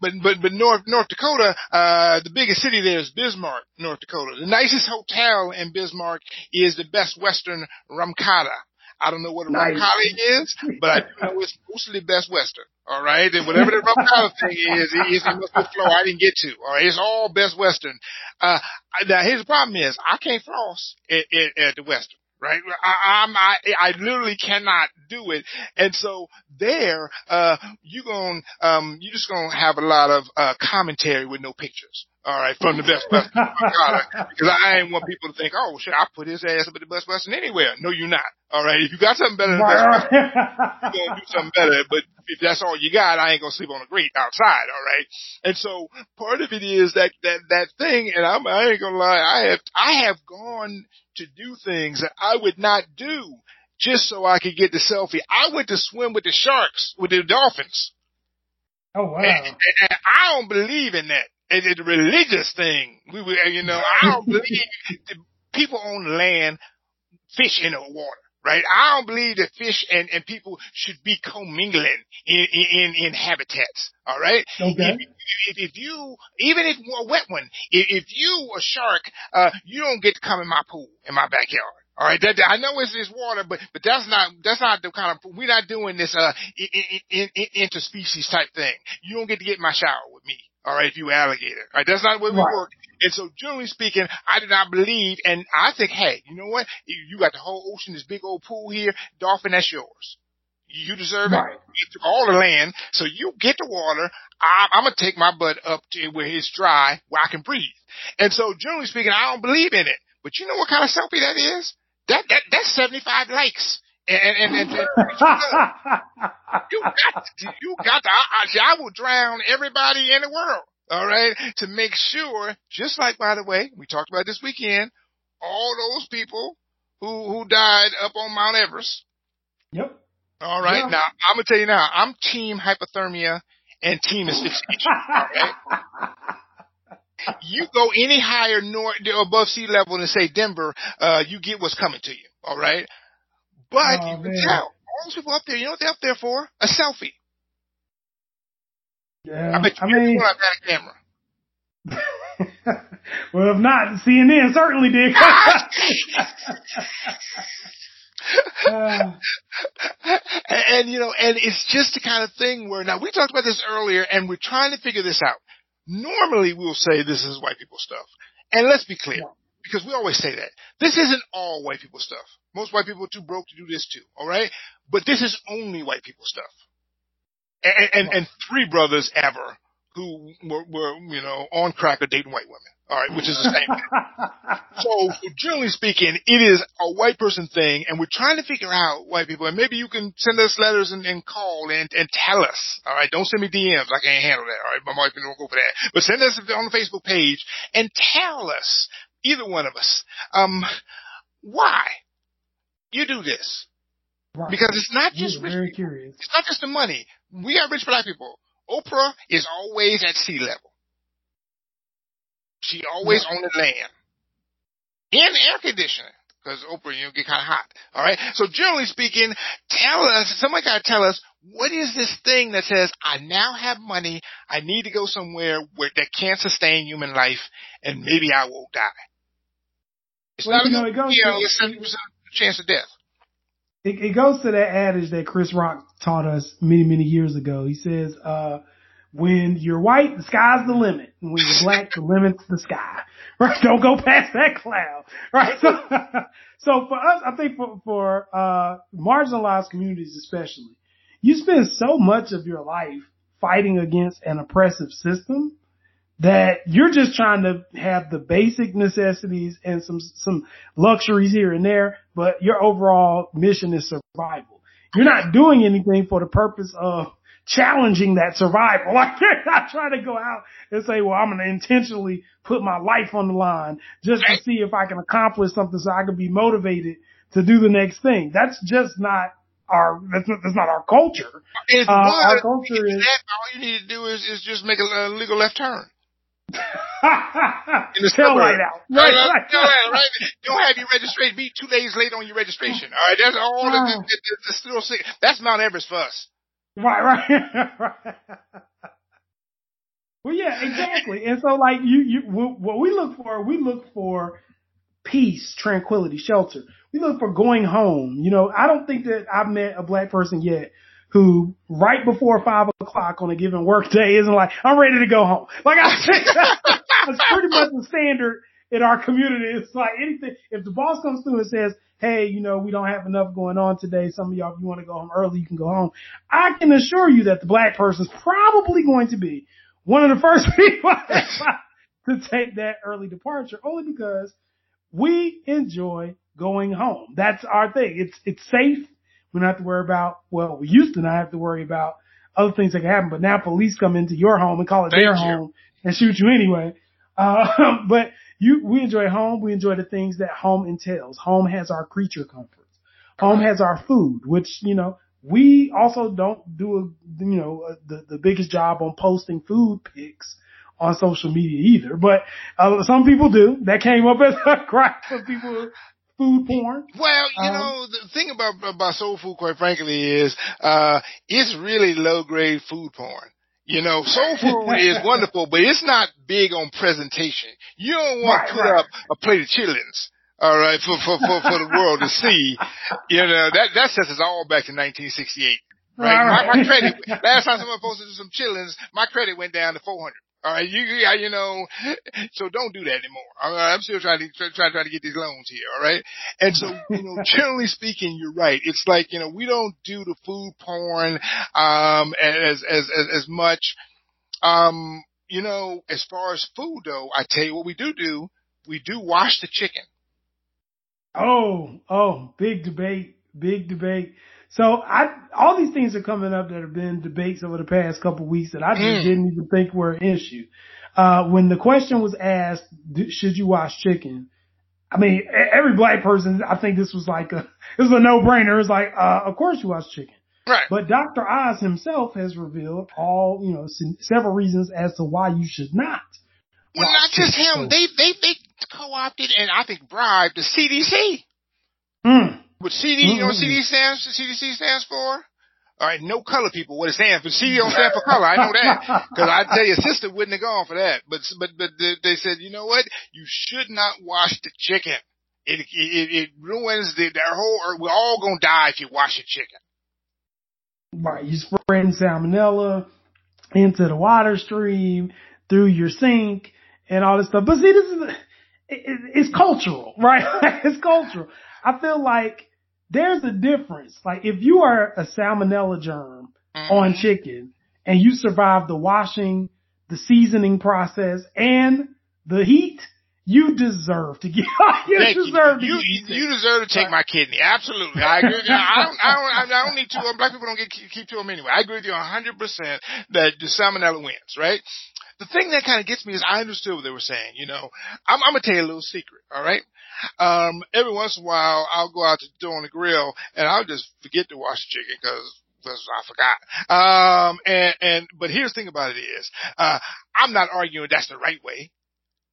But, but, but North, North Dakota, uh, the biggest city there is Bismarck, North Dakota. The nicest hotel in Bismarck is the Best Western Ramada. I don't know what a nice. Ramada is, but I do know it's mostly Best Western. All right. And whatever the Ramada thing is, it, it must be flow I didn't get to. All right. It's all Best Western. Uh, now here's the problem is I can't floss at, at, at the Western right? I, I'm, I, I literally cannot do it. And so there, uh, you going um, you just gonna have a lot of, uh, commentary with no pictures. All right, from the best Western. because I ain't want people to think, oh shit, I put his ass up at the best Western anywhere. No, you're not. All right, if you got something better than best Western, you're gonna do something better. But if that's all you got, I ain't gonna sleep on the grate outside. All right, and so part of it is that that that thing, and I'm, I ain't gonna lie, I have I have gone to do things that I would not do just so I could get the selfie. I went to swim with the sharks, with the dolphins. Oh wow! And, and I don't believe in that it's a religious thing. We, we, you know, I don't believe people on land fish in the water, right? I don't believe that fish and, and people should be commingling in, in, in habitats. All right. Okay. If, if, if you, even if a wet one, if, if you a shark, uh, you don't get to come in my pool, in my backyard. All right, that, I know it's, it's water, but but that's not that's not the kind of we're not doing this uh in, in, in, interspecies type thing. You don't get to get in my shower with me. All right, if you alligator. All right, that's not the way we right. work. And so, generally speaking, I do not believe, and I think, hey, you know what? You got the whole ocean, this big old pool here, dolphin, that's yours. You deserve right. it. You took all the land, so you get the water. I, I'm gonna take my butt up to where it's dry, where I can breathe. And so, generally speaking, I don't believe in it. But you know what kind of selfie that is? That that that's 75 likes. And, and, and, and you got, to, you got to, I, I will drown everybody in the world. All right. To make sure, just like, by the way, we talked about this weekend, all those people who, who died up on Mount Everest. Yep. All right. Yeah. Now, I'm going to tell you now, I'm team hypothermia and team asphyxiation. Okay? you go any higher north above sea level than say Denver, uh, you get what's coming to you. All right. But oh, you can man. tell all those people up there, you know what they're up there for? A selfie. Yeah, I bet you I mean, got a camera. well, if not, CNN certainly did. uh, and, and, you know, and it's just the kind of thing where now we talked about this earlier, and we're trying to figure this out. Normally, we'll say this is white people stuff, and let's be clear, because we always say that this isn't all white people stuff. Most white people are too broke to do this too. All right, but this is only white people stuff and, and, and three brothers ever who were, were, you know, on crack or dating white women. All right, which is the same thing. so, generally speaking, it is a white person thing, and we're trying to figure out white people. And maybe you can send us letters and, and call and, and tell us. All right, don't send me DMs. I can't handle that. All right, my wife don't go for that. But send us on the Facebook page and tell us, either one of us, um, why you do this. Right. Because it's not just rich very curious. It's not just the money. We are rich black people. Oprah is always at sea level. She always yeah. on the land. In air conditioning. Because Oprah, you know, get kind of hot. Alright? So generally speaking, tell us, somebody gotta tell us, what is this thing that says, I now have money, I need to go somewhere where that can't sustain human life, and maybe I won't die. It's well, not you know, it goes, know, 70% chance of death it, it goes to that adage that Chris Rock taught us many, many years ago. He says, uh, when you're white, the sky's the limit. And when you're black, the limit's the sky. Right? Don't go past that cloud. Right? So, so for us, I think for, for, uh, marginalized communities especially, you spend so much of your life fighting against an oppressive system that you're just trying to have the basic necessities and some, some luxuries here and there, but your overall mission is survival. You're not doing anything for the purpose of challenging that survival. Like you're not trying to go out and say, well, I'm going to intentionally put my life on the line just to see if I can accomplish something so I can be motivated to do the next thing. That's just not our that's not, that's not our culture. uh, our culture is that all you need to do is, is just make a, a legal left turn. In the Tail light out. Right, Right, right, right. right, right. Don't have your registration. Be two days late on your registration. All right, that's all. The, the, the still sick. That's Mount Everest for us. Right, right, right. Well, yeah, exactly. And so, like, you, you, what we look for, we look for peace, tranquility, shelter. We look for going home. You know, I don't think that I've met a black person yet who, right before five o'clock on a given work day, isn't like, I'm ready to go home. Like, I think that's pretty much the standard in our community. It's like anything, if the boss comes through and says, Hey, you know, we don't have enough going on today. Some of y'all, if you want to go home early, you can go home. I can assure you that the black person's probably going to be one of the first people to take that early departure only because we enjoy going home. That's our thing. It's, it's safe. We don't have to worry about, well, we used to not have to worry about other things that can happen, but now police come into your home and call it Thank their you. home and shoot you anyway. Uh, but you, we enjoy home. We enjoy the things that home entails. Home has our creature comforts. Home has our food, which, you know, we also don't do a, you know, uh, the, the biggest job on posting food pics on social media either, but uh, some people do. That came up as a gripe for people food porn. Well, you Um, know, the thing about about soul food, quite frankly, is uh it's really low grade food porn. You know, soul food is wonderful, but it's not big on presentation. You don't want Right, to put right. up a plate of chillins, all right, for for for, for the world to see. You know, that that sets us all back to 1968. Right? My, my credit, last time someone posted some chillins, my credit went down to 400. All right, you, you you know, so don't do that anymore. All right, I'm still trying to try, try, try to get these loans here. All right, and so you know, generally speaking, you're right. It's like you know, we don't do the food porn um as as as, as much. Um, you know, as far as food though, I tell you what we do do. We do wash the chicken. Oh, oh, big debate, big debate. So I, all these things are coming up that have been debates over the past couple of weeks that I just Mm. didn't even think were an issue. Uh, when the question was asked, d- should you wash chicken? I mean, every black person, I think this was like a, it was a no-brainer. It's like, uh, of course you wash chicken. Right. But Dr. Oz himself has revealed all, you know, se- several reasons as to why you should not. Well, not just him. They they they co-opted and I think bribed the CDC. Mm. What CD, you know what. CD mm-hmm. stands, CDC stands for? All right, no color people. What it stands for? CD don't stand for color. I know that because I tell you, sister wouldn't have gone for that. But but but they, said, you know what? You should not wash the chicken. It it, it ruins the their whole. Or we're all gonna die if you wash your chicken. Right, you spreading salmonella into the water stream through your sink and all this stuff. But see, this is it, it, it's cultural, right? it's cultural. I feel like there's a difference. Like if you are a salmonella germ mm-hmm. on chicken and you survive the washing, the seasoning process, and the heat, you deserve to get. you Thank deserve to you. get You, you deserve to take my kidney. Absolutely. I agree with you. I don't, I don't, I don't need to. Black people don't get keep, keep to them anyway. I agree with you 100% that the salmonella wins, right? The thing that kind of gets me is I understood what they were saying. You know, I'm, I'm gonna tell you a little secret. All right. Um, every once in a while, I'll go out to do on the grill and I'll just forget to wash the chicken because I forgot. Um, and, and, but here's the thing about it is, uh, I'm not arguing that's the right way.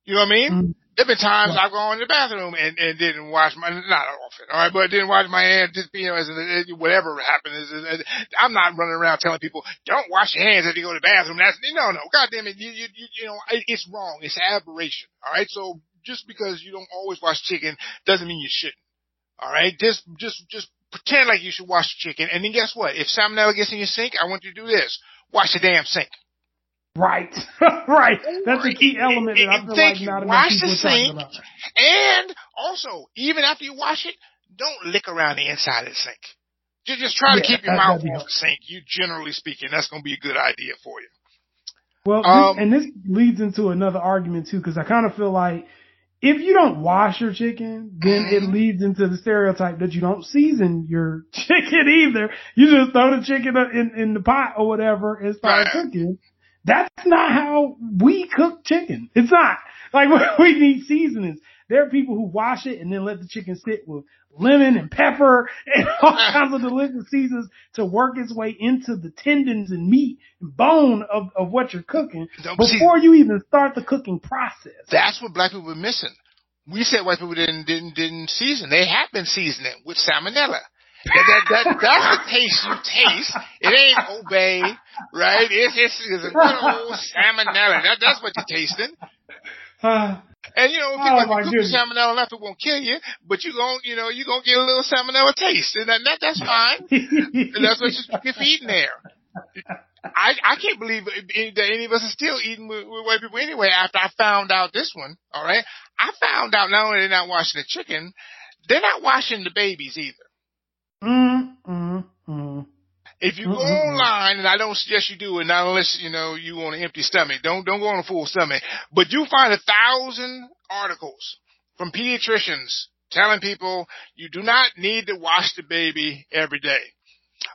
You know what I mean? There've been times Right. I've gone in the bathroom and, and didn't wash my, not often, alright, but didn't wash my hands, just, you know, as, as, whatever happened. Is, is, I'm not running around telling people, don't wash your hands if you go to the bathroom. That's, no, no, God damn it, you, you, you, you know, it- it's wrong. It's aberration, alright? So just because you don't always wash chicken doesn't mean you shouldn't. Alright? Just, just, just pretend like you should wash chicken and then guess what? If salmonella gets in your sink, I want you to do this. Wash the damn sink. Right, right. That's a key element that I feel like not enough Wash people the are talking sink. about. And also, even after you wash it, don't lick around the inside of the sink. Just, just try to keep your mouth off the sink. You generally speaking, that's going to be a good idea for you. Well, Um, this, and this leads into another argument too, because I kind of feel like if you don't wash your chicken, then it leads into the stereotype that you don't season your chicken either. You just throw the chicken in, in the pot or whatever and start Right. cooking. That's not how we cook chicken. It's not like we need seasonings. there are people who wash it and then let the chicken sit with lemon and pepper and all kinds of delicious seasons to work its way into the tendons and meat and bone of, of what you're cooking No, but see- before you even start the cooking process. That's what black people were missing. We said white people didn't didn't didn't season. They have been seasoning with salmonella. That, that, that, that's the taste you taste. It ain't Old Bay, right? It's, it's, it's a good old salmonella. That, that's what you're tasting. And you know, Oh, people my like you cook salmonella enough, it won't kill you, but you gon' you know, you gonna get a little salmonella taste, and that, that that's fine. And that's what you're eating there. I I can't believe that any of us are still eating with, with white people anyway. After I found out this one, all right, I found out not only they're not washing the chicken, they're not washing the babies either. mm, mm, mm. If you go online, and I don't suggest you do it, not unless you know you on an empty stomach. Don't don't go on a full stomach. But you find a thousand articles from pediatricians telling people you do not need to wash the baby every day.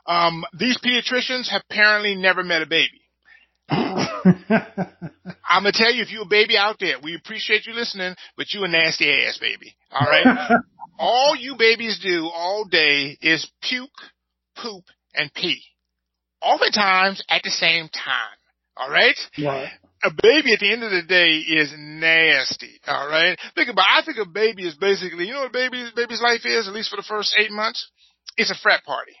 Um, these pediatricians have apparently never met a baby. I'm gonna tell you, if you're a baby out there, we appreciate you listening, but you a nasty ass baby. All right. all you babies do all day is puke, poop, and pee. Oftentimes at the same time. All right? right. A baby at the end of the day is nasty. All right? Think about I think a baby is basically, you know what a baby's, baby's life is, at least for the first eight months? It's a frat party.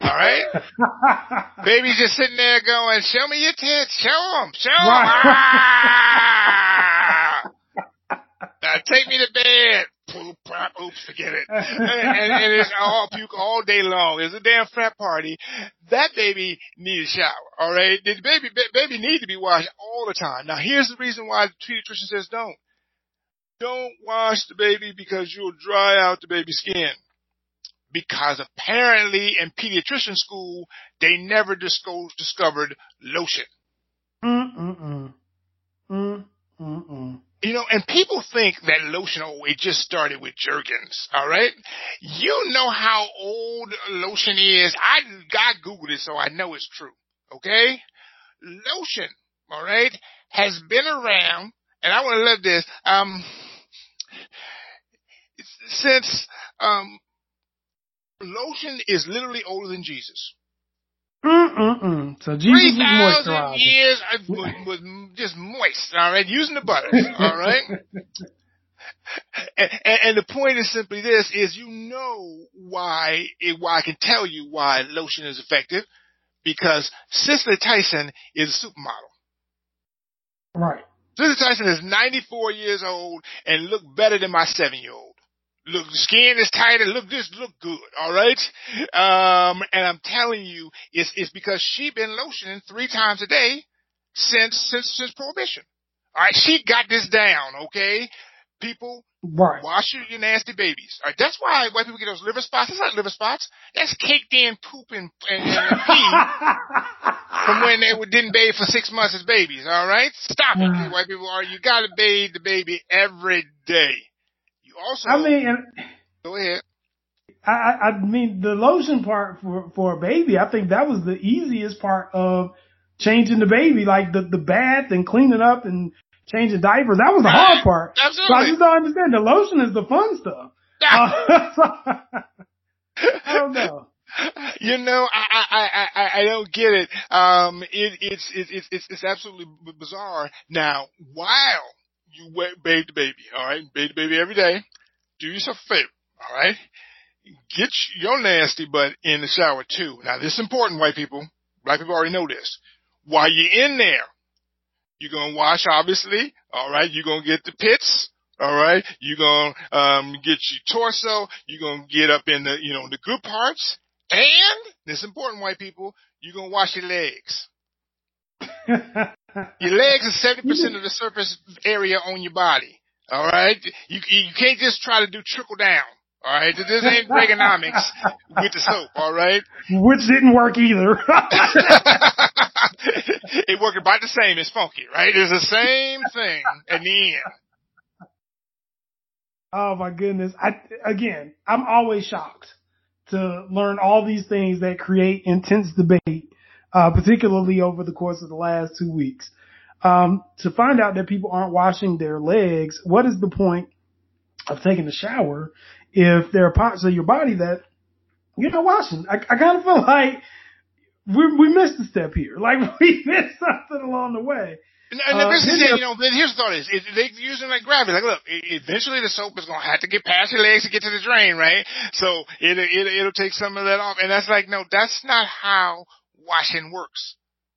All right? Baby's just sitting there going, show me your tits, show them, show them. Right. Now take me to bed. Poop, pop, oops, forget it. and, and, it's all puke all day long. It's a damn frat party. That baby needs a shower, alright? The baby, baby need to be washed all the time. Now here's the reason why the pediatrician says don't. Don't wash the baby because you'll dry out the baby's skin. Because apparently in pediatrician school, they never disco- discovered lotion. Mm, mm, mm. Mm, mm, mm. You know, and people think that lotion, oh, it just started with Jergens, alright? You know how old lotion is. I, I Googled it, so I know it's true, okay? Lotion, alright, has been around, and I want to love this, um, since, um, lotion is literally older than Jesus. Mm, mm, mm. So Jesus thousand moisturizing. years I was, was just moist, all right, using the butter, all right. and, and, and the point is simply this: is you know why it, why I can tell you why lotion is effective because Cicely Tyson is a supermodel. Right. Cicely Tyson is 94 years old and look better than my seven year old. Look, the skin is tight and look this look good, all right. Um, and I'm telling you, it's it's because she been lotioning three times a day since since since prohibition. All right, she got this down, okay. People, Right. wash your, your nasty babies. All right, that's why white people get those liver spots. That's not liver spots. That's caked in poop and, and, and pee from when they were- didn't bathe for six months as babies. All right, stop it, white people. Are you got to bathe the baby every day? Also I mean, and go ahead. I, I mean, the lotion part for, for a baby, I think that was the easiest part of changing the baby, like the, the bath and cleaning up and changing diapers. That was the hard part. So I just don't understand. The lotion is the fun stuff. Uh, I don't know. you know, I, I, I, I- don't get it. Um, it, it's, it's, it's, it's, it's absolutely bizarre. Now, while you wa- bathe the baby, alright, bathe the baby every day, do yourself a favor, alright? Get your nasty butt in the shower too. Now, this is important, white people. Black people already know this. While you're in there, you're gonna wash, obviously, alright? You're gonna get the pits, alright? You're gonna, um, get your torso, you're gonna get up in the, you know, the good parts, and, this is important, white people, you're gonna wash your legs. Your legs are seventy percent of the surface area on your body. All right, you you can't just try to do trickle down. All right, this ain't Reaganomics with the soap. All right, Which didn't work either. it worked about the same as funky. Right, it's the same thing in the end. Oh my goodness. I, again, I'm always shocked to learn all these things that create intense debate, uh, particularly over the course of the last two weeks. Um, to find out that people aren't washing their legs, what is the point of taking a shower if there are parts of your body that you're not washing. I, I kind of feel like we, we missed a step here. Like we missed something along the way. And, and Uh, this is it, you know, then here's the thought is, it, they using like gravity. Like, look, eventually the soap is going to have to get past your legs to get to the drain, right? So it, it, it'll take some of that off. And that's like, no, that's not how washing works.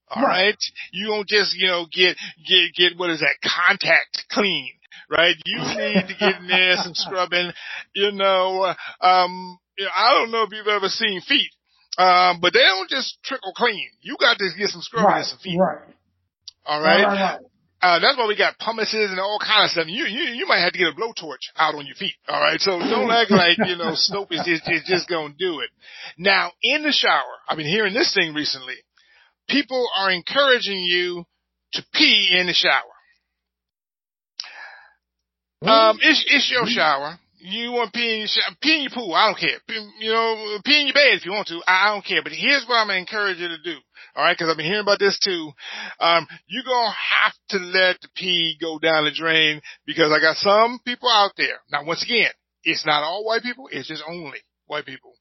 All Right. right. You don't just, you know, get, get, get, what is that? Contact clean, right? You need to get in there some scrubbing, you know, um, you know, I don't know if you've ever seen feet. Um, but they don't just trickle clean. You got to get some scrubbing Right, and some feet. right, All right, right. Uh, that's why we got pumices and all kind of stuff. You, you, you might have to get a blowtorch out on your feet. All right. So don't act like, you know, soap is, is, is just going to do it. Now, in the shower, I've been hearing this thing recently. People are encouraging you to pee in the shower. Um, it's, it's your shower. You want to pee in your shower, pee in your pool. I don't care. Pee, you know, pee in your bed if you want to. I, I don't care. But here's what I'm going to encourage you to do. All right. Cause I've been hearing about this too. Um, you're going to have to let the pee go down the drain because I got some people out there. Now, once again, it's not all white people. It's just only white people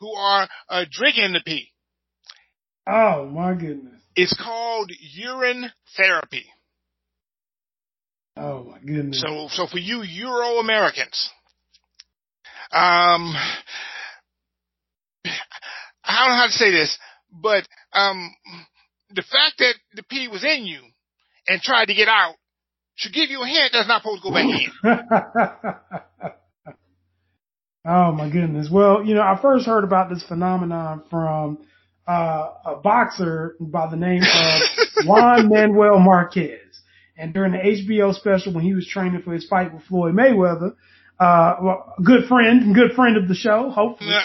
who are uh, drinking the pee. Oh my goodness. It's called urine therapy. Oh my goodness. So, so for you Euro Americans, um, I don't know how to say this, but um, the fact that the pee was in you and tried to get out should give you a hint that's not supposed to go back in. oh my goodness. Well, you know, I first heard about this phenomenon from uh, a boxer by the name of Juan Manuel Marquez. And during the HBO special when he was training for his fight with Floyd Mayweather, uh, well, good friend, good friend of the show, hopefully.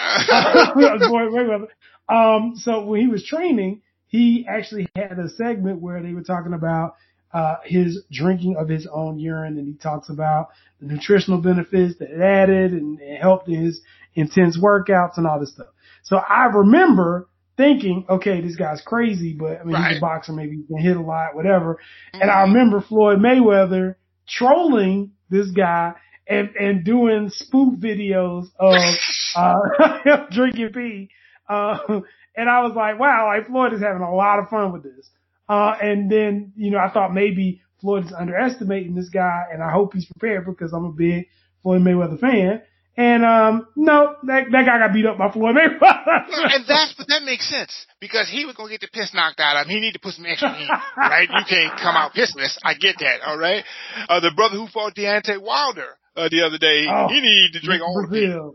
Um, so when he was training, he actually had a segment where they were talking about uh, his drinking of his own urine, and he talks about the nutritional benefits that it added and, and helped his intense workouts and all this stuff. So I remember thinking, okay, this guy's crazy, but I mean, he's a boxer, maybe he can hit a lot, whatever. And I remember Floyd Mayweather trolling this guy and, and doing spoof videos of, uh, drinking pee. Uh, and I was like, wow, like Floyd is having a lot of fun with this. Uh, and then, you know, I thought maybe Floyd is underestimating this guy and I hope he's prepared because I'm a big Floyd Mayweather fan. And, um, no, that, that guy got beat up by Floyd Mayweather. and that's but that makes sense because he was gonna get the piss knocked out of him. He need to put some extra in, right? You can't come out pissless. I get that, all right. Uh, the brother who fought Deontay Wilder uh, the other day, Oh, he need to drink all the pee. Uh,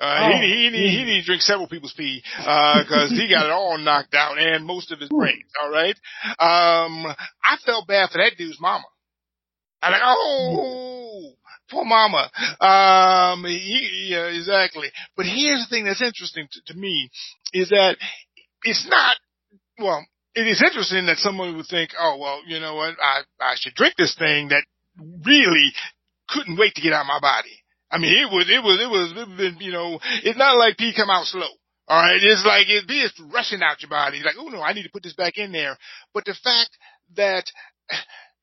Oh, he, he, need, he need to drink several people's pee, uh, cause he got it all knocked out and most of his brains, alright? Um, I felt bad for that dude's mama. I like, oh, poor mama. Um, he, yeah, exactly. But here's the thing that's interesting to, to me is that it's not, well, it is interesting that someone would think, oh, well, you know what, I, I should drink this thing that really couldn't wait to get out of my body. I mean, it was, it was, it was, it been, you know, it's not like pee come out slow. All right. It's like it's rushing out your body. Like, oh no, I need to put this back in there. But the fact that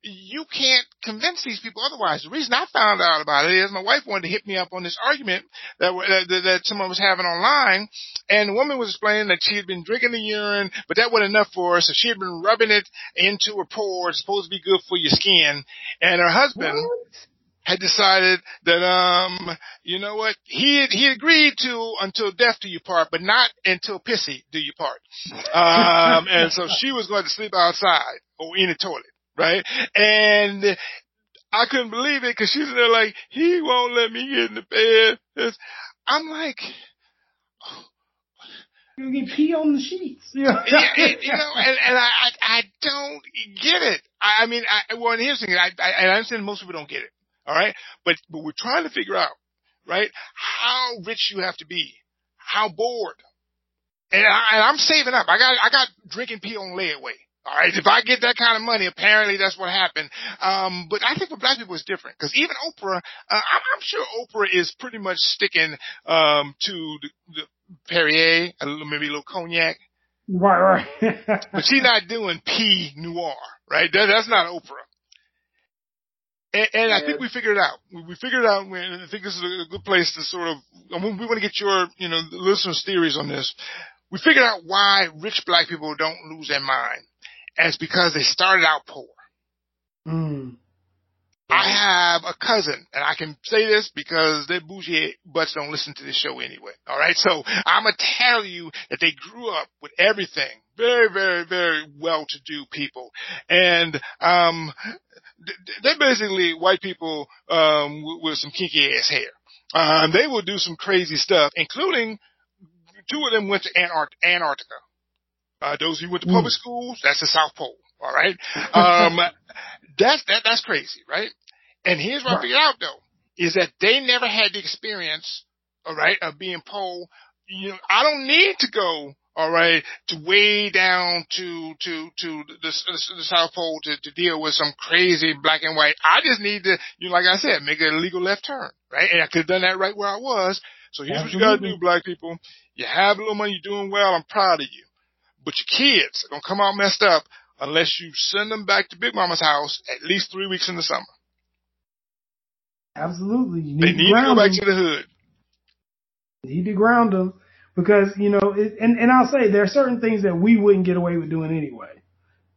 you can't convince these people otherwise. The reason I found out about it is my wife wanted to hit me up on this argument that that, that someone was having online, and the woman was explaining that she had been drinking the urine, but that wasn't enough for her, so she had been rubbing it into her pores. Supposed to be good for your skin, and her husband had decided that um you know what he he agreed to until death do you part but not until pissy do you part um and so she was going to sleep outside or in the toilet right and I couldn't believe it because she's there like he won't let me get in the bed I'm like You get pee on the sheets. Yeah. yeah, it, you know, and, and I, I, I don't get it. I, I mean, I, well, and here's the thing, I, I, I understand most people don't get it. All right. But, but we're trying to figure out, right, how rich you have to be, how bored. And, I, and I'm saving up. I got, I got drinking pee on layaway. All right. If I get that kind of money, apparently that's what happened. Um, but I think for black people it's different because even Oprah, uh, I'm, I'm sure Oprah is pretty much sticking, um, to the, the Perrier, a little, maybe a little cognac, Right, right. but she's not doing P noir, right? That, that's not Oprah. And, and I think we figured it out. We figured it out. And I think this is a good place to sort of. I mean, we want to get your, you know, listeners' theories on this. We figured out why rich black people don't lose their mind, and it's because they started out poor. Mm. I have a cousin, and I can say this because their bougie butts don't listen to this show anyway. All right, so I'm gonna tell you that they grew up with everything. Very, very, very well-to-do people, and um, they're basically white people um, with, some kinky ass hair. Um, they will do some crazy stuff, including two of them went to Antarct- Antarctica. Uh, those who went to public mm. schools, that's the South Pole. All right. Um, that's, that, that's crazy, right? And here's what right. I figured out though, is that they never had the experience, all right, of being poor. You know, I don't need to go, all right, to way down to, to, to the, the, the South Pole to, to deal with some crazy black and white. I just need to, you know, like I said, make a legal left turn, right? And I could have done that right where I was. So here's Absolutely. what you gotta do, black people. You have a little money, you're doing well, I'm proud of you. But your kids are gonna come out messed up unless you send them back to Big Mama's house at least three weeks in the summer. Absolutely. You need they need to, to go back them. to the hood. You need to ground them because, you know, it, and, and I'll say there are certain things that we wouldn't get away with doing anyway.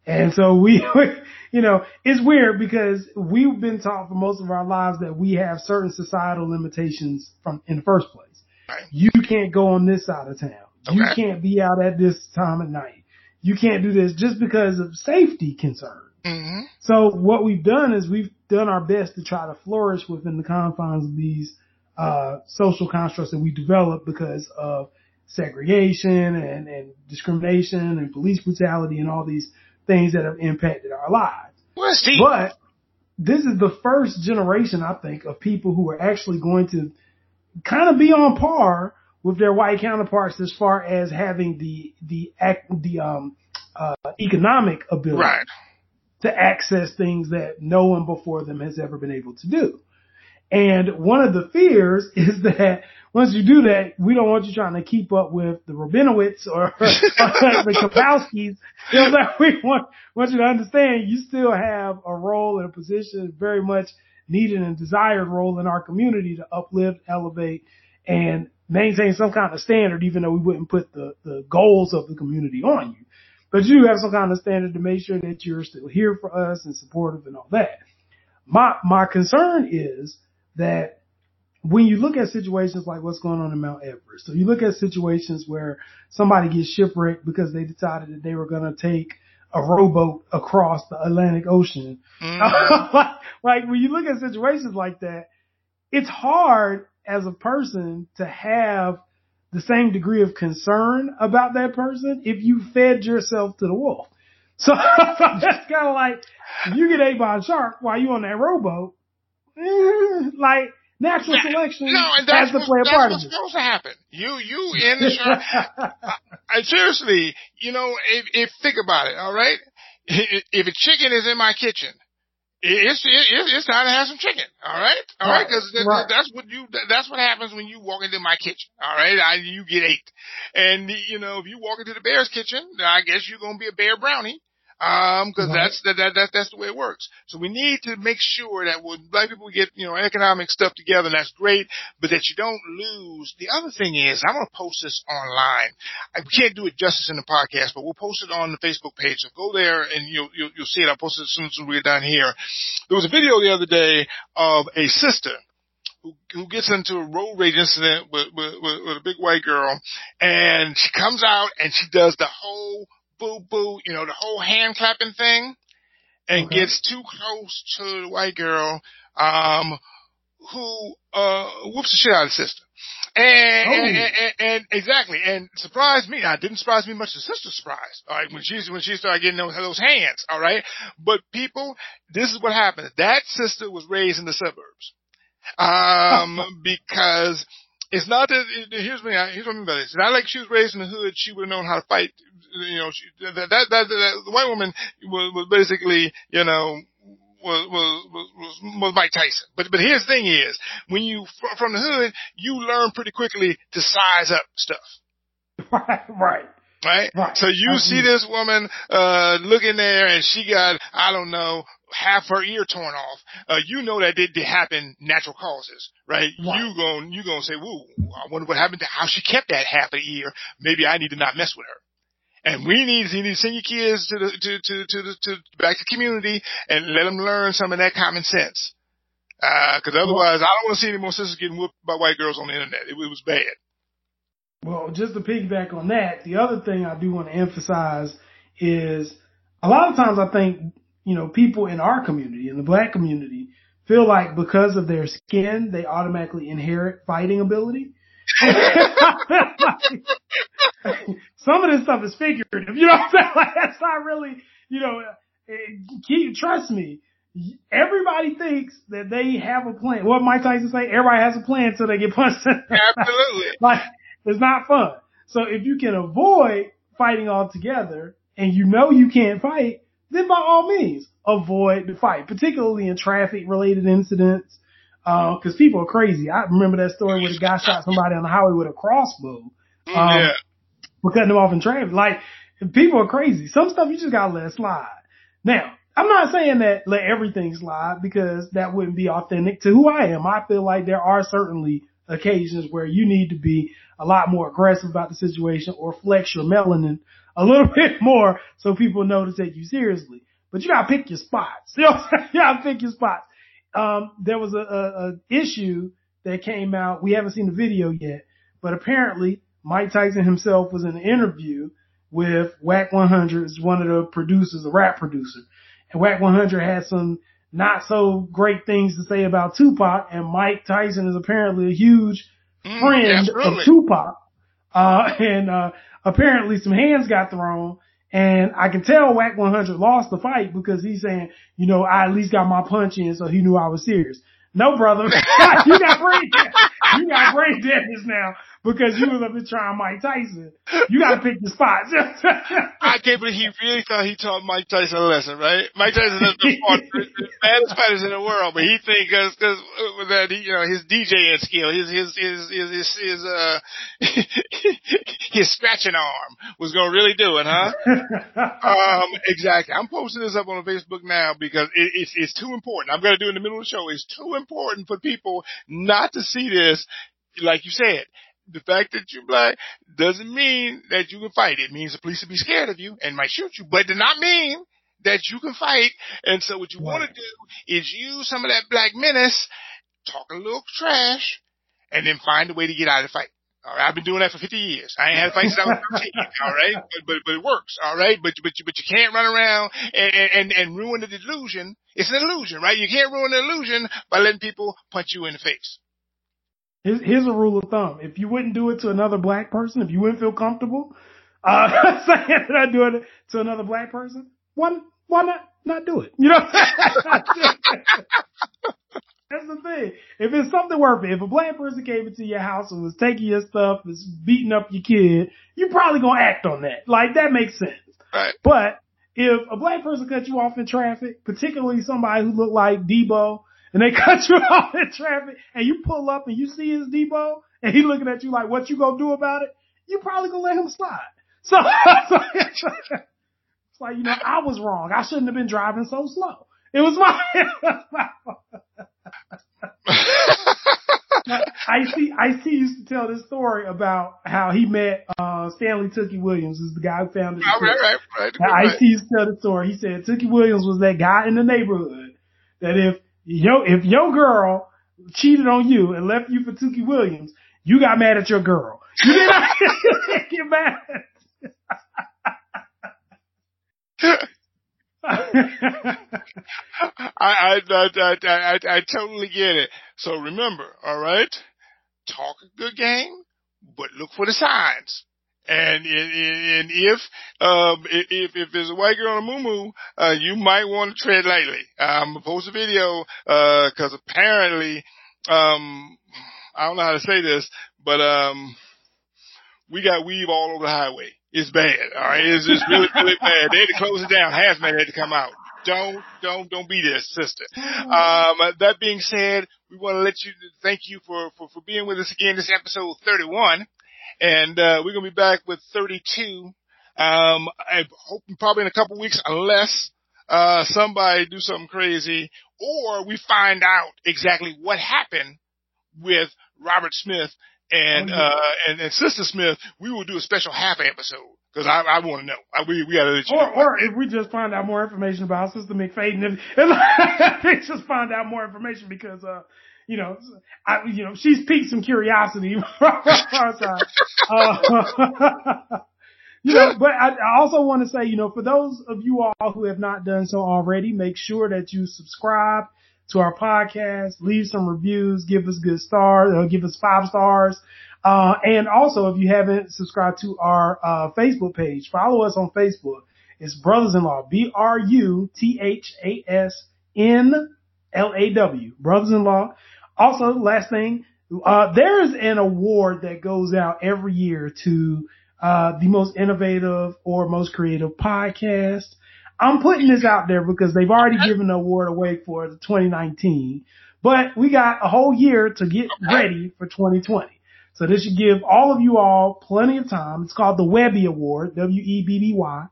And so we, you know, it's weird because we've been taught for most of our lives that we have certain societal limitations from in the first place. Right. You can't go on this side of town. Okay. You can't be out at this time of night you can't do this just because of safety concerns. Mm-hmm. So what we've done is we've done our best to try to flourish within the confines of these uh, social constructs that we developed because of segregation and, and discrimination and police brutality and all these things that have impacted our lives. But this is the first generation, I think, of people who are actually going to kind of be on par with their white counterparts as far as having the the act the um uh, economic ability right. to access things that no one before them has ever been able to do. And one of the fears is that once you do that, we don't want you trying to keep up with the Rabinowitz or, the Kapowskis. You know, that we want, want you to understand you still have a role and a position very much needed and desired role in our community to uplift, elevate, and maintain some kind of standard, even though we wouldn't put the, the goals of the community on you. But you have some kind of standard to make sure that you're still here for us and supportive and all that. My, my concern is that when you look at situations like what's going on in Mount Everest, so you look at situations where somebody gets shipwrecked because they decided that they were going to take a rowboat across the Atlantic Ocean. Mm-hmm. like, like when you look at situations like that, it's hard as a person to have the same degree of concern about that person if you fed yourself to the wolf. So that's kind of like you get ate by a shark while you on that rowboat. Like natural selection no, and that's has to play a part of it. That's what's supposed to happen. You, you in the shark. I, seriously, you know, if, if think about it, all right. If a chicken is in my kitchen it's it's it's time to have some chicken. All right, all right, because right. that's what you that's what happens when you walk into my kitchen. All right, I, you get ate, and you know if you walk into the bear's kitchen, I guess you're gonna be a bear brownie. Um, cause right. that's, that, that, that, that's the way it works. So we need to make sure that when black people get, you know, economic stuff together, and that's great, but that you don't lose. The other thing is, I'm going to post this online. I can't do it justice in the podcast, but we'll post it on the Facebook page. So go there and you'll, you'll, you'll see it. I'll post it as soon as we're done here. There was a video the other day of a sister who, who gets into a road rage incident with, with, with, with a big white girl and she comes out and she does the whole boo boo, you know, the whole hand clapping thing and okay. gets too close to the white girl, um, who, uh, whoops the shit out of the sister. And, oh. and, and, and, exactly, and surprised me. Now, it didn't surprise me much. The sister surprised. All right, when she when she started getting those, those hands. All right, but people, this is what happened. That sister was raised in the suburbs, um, because it's not that. Here's me. Here's what I mean by this. It's not like she was raised in the hood. She would have known how to fight. You know, she, that, that, that, that the white woman was, was basically, you know, was, was, was, was Mike Tyson. But, but here's the thing is, when you, from the hood, you learn pretty quickly to size up stuff. Right, right. Right? Right. So you see this woman, uh, looking there and she got, I don't know, half her ear torn off. Uh, you know that did, did happen natural causes, right? Right. You gon' you gonna say, whoa, I wonder what happened to how she kept that half of the ear. Maybe I need to not mess with her. And we need, you need to send your kids to the, to, to, to the, to back to the community and let them learn some of that common sense. Uh, cause otherwise I don't want to see any more sisters getting whooped by white girls on the internet. It, it was bad. Well, just to piggyback on that, the other thing I do want to emphasize is a lot of times I think, you know, people in our community, in the black community, feel like because of their skin, they automatically inherit fighting ability. Some of this stuff is figurative, you know what I'm saying? Like, that's not really, you know, keep, trust me. Everybody thinks that they have a plan. What Mike Tyson say? Everybody has a plan until they get punched. Absolutely. like, it's not fun. So if you can avoid fighting altogether and you know you can't fight, then by all means avoid the fight, particularly in traffic related incidents. Uh, cause people are crazy. I remember that story where the guy shot somebody on the highway with a crossbow. Um, yeah. For cutting them off in traffic. Like, people are crazy. Some stuff you just gotta let slide. Now, I'm not saying that let everything slide because that wouldn't be authentic to who I am. I feel like there are certainly occasions where you need to be a lot more aggressive about the situation or flex your melanin a little bit more so people know to take you seriously. But you gotta pick your spots. You, know, you gotta pick your spots. Um, there was a, a, a issue that came out. We haven't seen the video yet, but apparently Mike Tyson himself was in an interview with Wack 100, is one of the producers, a rap producer. And Wack 100 had some not so great things to say about Tupac, and Mike Tyson is apparently a huge Mm, friend of Tupac. Uh, and, uh, apparently some hands got thrown and I can tell Wack 100 lost the fight because he's saying, you know, I at least got my punch in so he knew I was serious. No, brother. you got brain You got brain damage now because you was up there trying Mike Tyson. You gotta pick your spots. I can't believe he really thought he taught Mike Tyson a lesson, right? Mike Tyson is the the baddest fighters in the world, but he think cause, cause with that, he, you know, his DJing skill, his, his, his, his, his, his uh, his scratching arm was gonna really do it, huh? um, exactly. I'm posting this up on Facebook now because it, it's, it's too important. I'm gonna do it in the middle of the show. It's too important for people not to see this. Like you said, the fact that you're black doesn't mean that you can fight. It means the police will be scared of you and might shoot you, but it does not mean that you can fight. And so what you want to do is use some of that black menace, talk a little trash, and then find a way to get out of the fight. All right, I've been doing that for 50 years. I ain't had a fight since I was 13. All right, but but but it works. All right, but but you, but you can't run around and, and and ruin the delusion. It's an illusion, right? You can't ruin the illusion by letting people punch you in the face. Here's, here's a rule of thumb. If you wouldn't do it to another black person, if you wouldn't feel comfortable, uh, saying that I'm doing it to another black person, why, why not, not do it? You know, that's the thing. If it's something worth it, if a black person came into your house and was taking your stuff, was beating up your kid, you're probably gonna act on that. Like that makes sense. Right. But if a black person cut you off in traffic, particularly somebody who looked like Debo, and they cut you off in traffic and you pull up and you see his Debo and he looking at you like, what you gonna do about it? You probably gonna let him slide. So, so it's like, you know, I was wrong. I shouldn't have been driving so slow. It was my, it was my I see, I see used to tell this story about how he met, uh, Stanley Tookie Williams is the guy who founded the right, right, right. right. Ice-T used to tell the story. He said Tookie Williams was that guy in the neighborhood that if yo if your girl cheated on you and left you for Tookie Williams, you got mad at your girl. You did not get mad. I, I, I, I, I totally get it. So remember, all right, talk a good game, but look for the signs. And, and, and if, um, if, if there's a white girl on a moo uh, you might want to tread lightly. I'm gonna post a video, uh, cause apparently, um, I don't know how to say this, but, um, we got weave all over the highway. It's bad. All right. It's just really, really bad. They had to close it down. Hazmat had to come out. Don't, don't, don't be there, sister. Um, that being said, we want to let you, thank you for, for, for being with us again. This is episode 31. And, uh, we're going to be back with 32, Um, I hope probably in a couple weeks, unless uh, somebody do something crazy, or we find out exactly what happened with Robert Smith and oh, uh and, and Sister Smith. We will do a special half episode because I, I want to know. I, we we gotta let you or, know. Or if we just find out more information about Sister McFadden, if, if they just find out more information because uh you know, I, you know, she's piqued some curiosity. Uh, you know, but I, I also want to say, you know, for those of you all who have not done so already, make sure that you subscribe to our podcast, leave some reviews, give us good stars, uh, give us five stars. Uh, and also if you haven't subscribed to our, uh, Facebook page, follow us on Facebook. It's Brothers-in-Law, B-R-U-T-H-A-S-N-L-A-W, Brothers-in-Law. Also, last thing, uh, there is an award that goes out every year to uh, the most innovative or most creative podcast. I'm putting this out there because they've already given the award away for 2019, but we got a whole year to get ready for 2020. So this should give all of you all plenty of time. It's called the Webby Award, W-E-B-B-Y.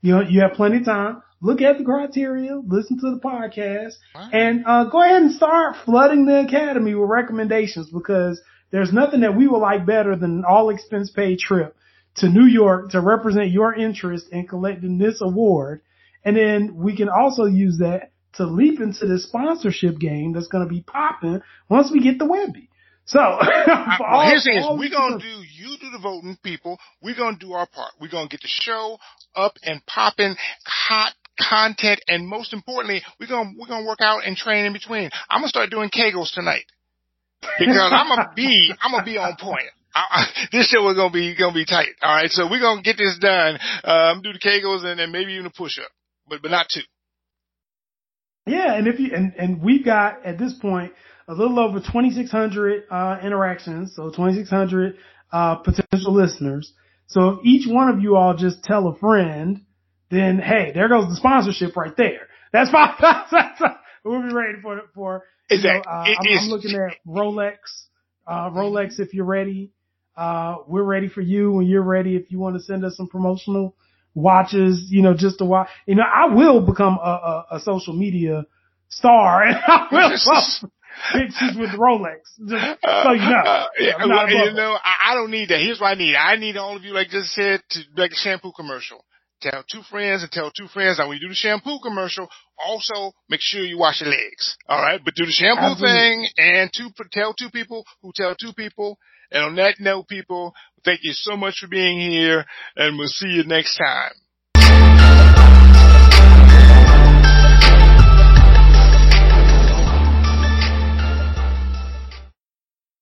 You know, you have plenty of time. Look at the criteria, listen to the podcast, and uh, go ahead and start flooding the academy with recommendations because there's nothing that we would like better than an all expense paid trip to New York to represent your interest in collecting this award. And then we can also use that to leap into the sponsorship game that's going to be popping once we get the Webby. So, well, here's the we're gonna do. You do the voting, people. We're gonna do our part. We're gonna get the show up and popping, hot content, and most importantly, we're gonna we're gonna work out and train in between. I'm gonna start doing Kegels tonight because I'm gonna be I'm gonna be on point. I, this show is gonna be gonna be tight. All right, so we're gonna get this done. Um, do the kegels and, and maybe even a push up, but but not two. Yeah, and if you and and we've got at this point a little over 2,600 uh, interactions, so 2,600 uh, potential listeners. So if each one of you all just tell a friend, then hey, there goes the sponsorship right there. That's fine. we'll be ready for for. Exactly. Know, uh, I'm, I'm, looking at Rolex. Uh, Rolex, if you're ready. Uh, we're ready for you when you're ready. If you want to send us some promotional watches, you know, just to watch, you know, I will become a, a, a social media star and I will pictures with Rolex. Just so you know. Uh, yeah, well, you know, I, I, don't need that. Here's what I need. I need all of you, like just said, to make a shampoo commercial. Tell two friends and tell two friends. Now, when you do the shampoo commercial, also make sure you wash your legs. All right, but do the shampoo Absolutely. thing and two tell two people who tell two people and on that note, people, thank you so much for being here and we'll see you next time.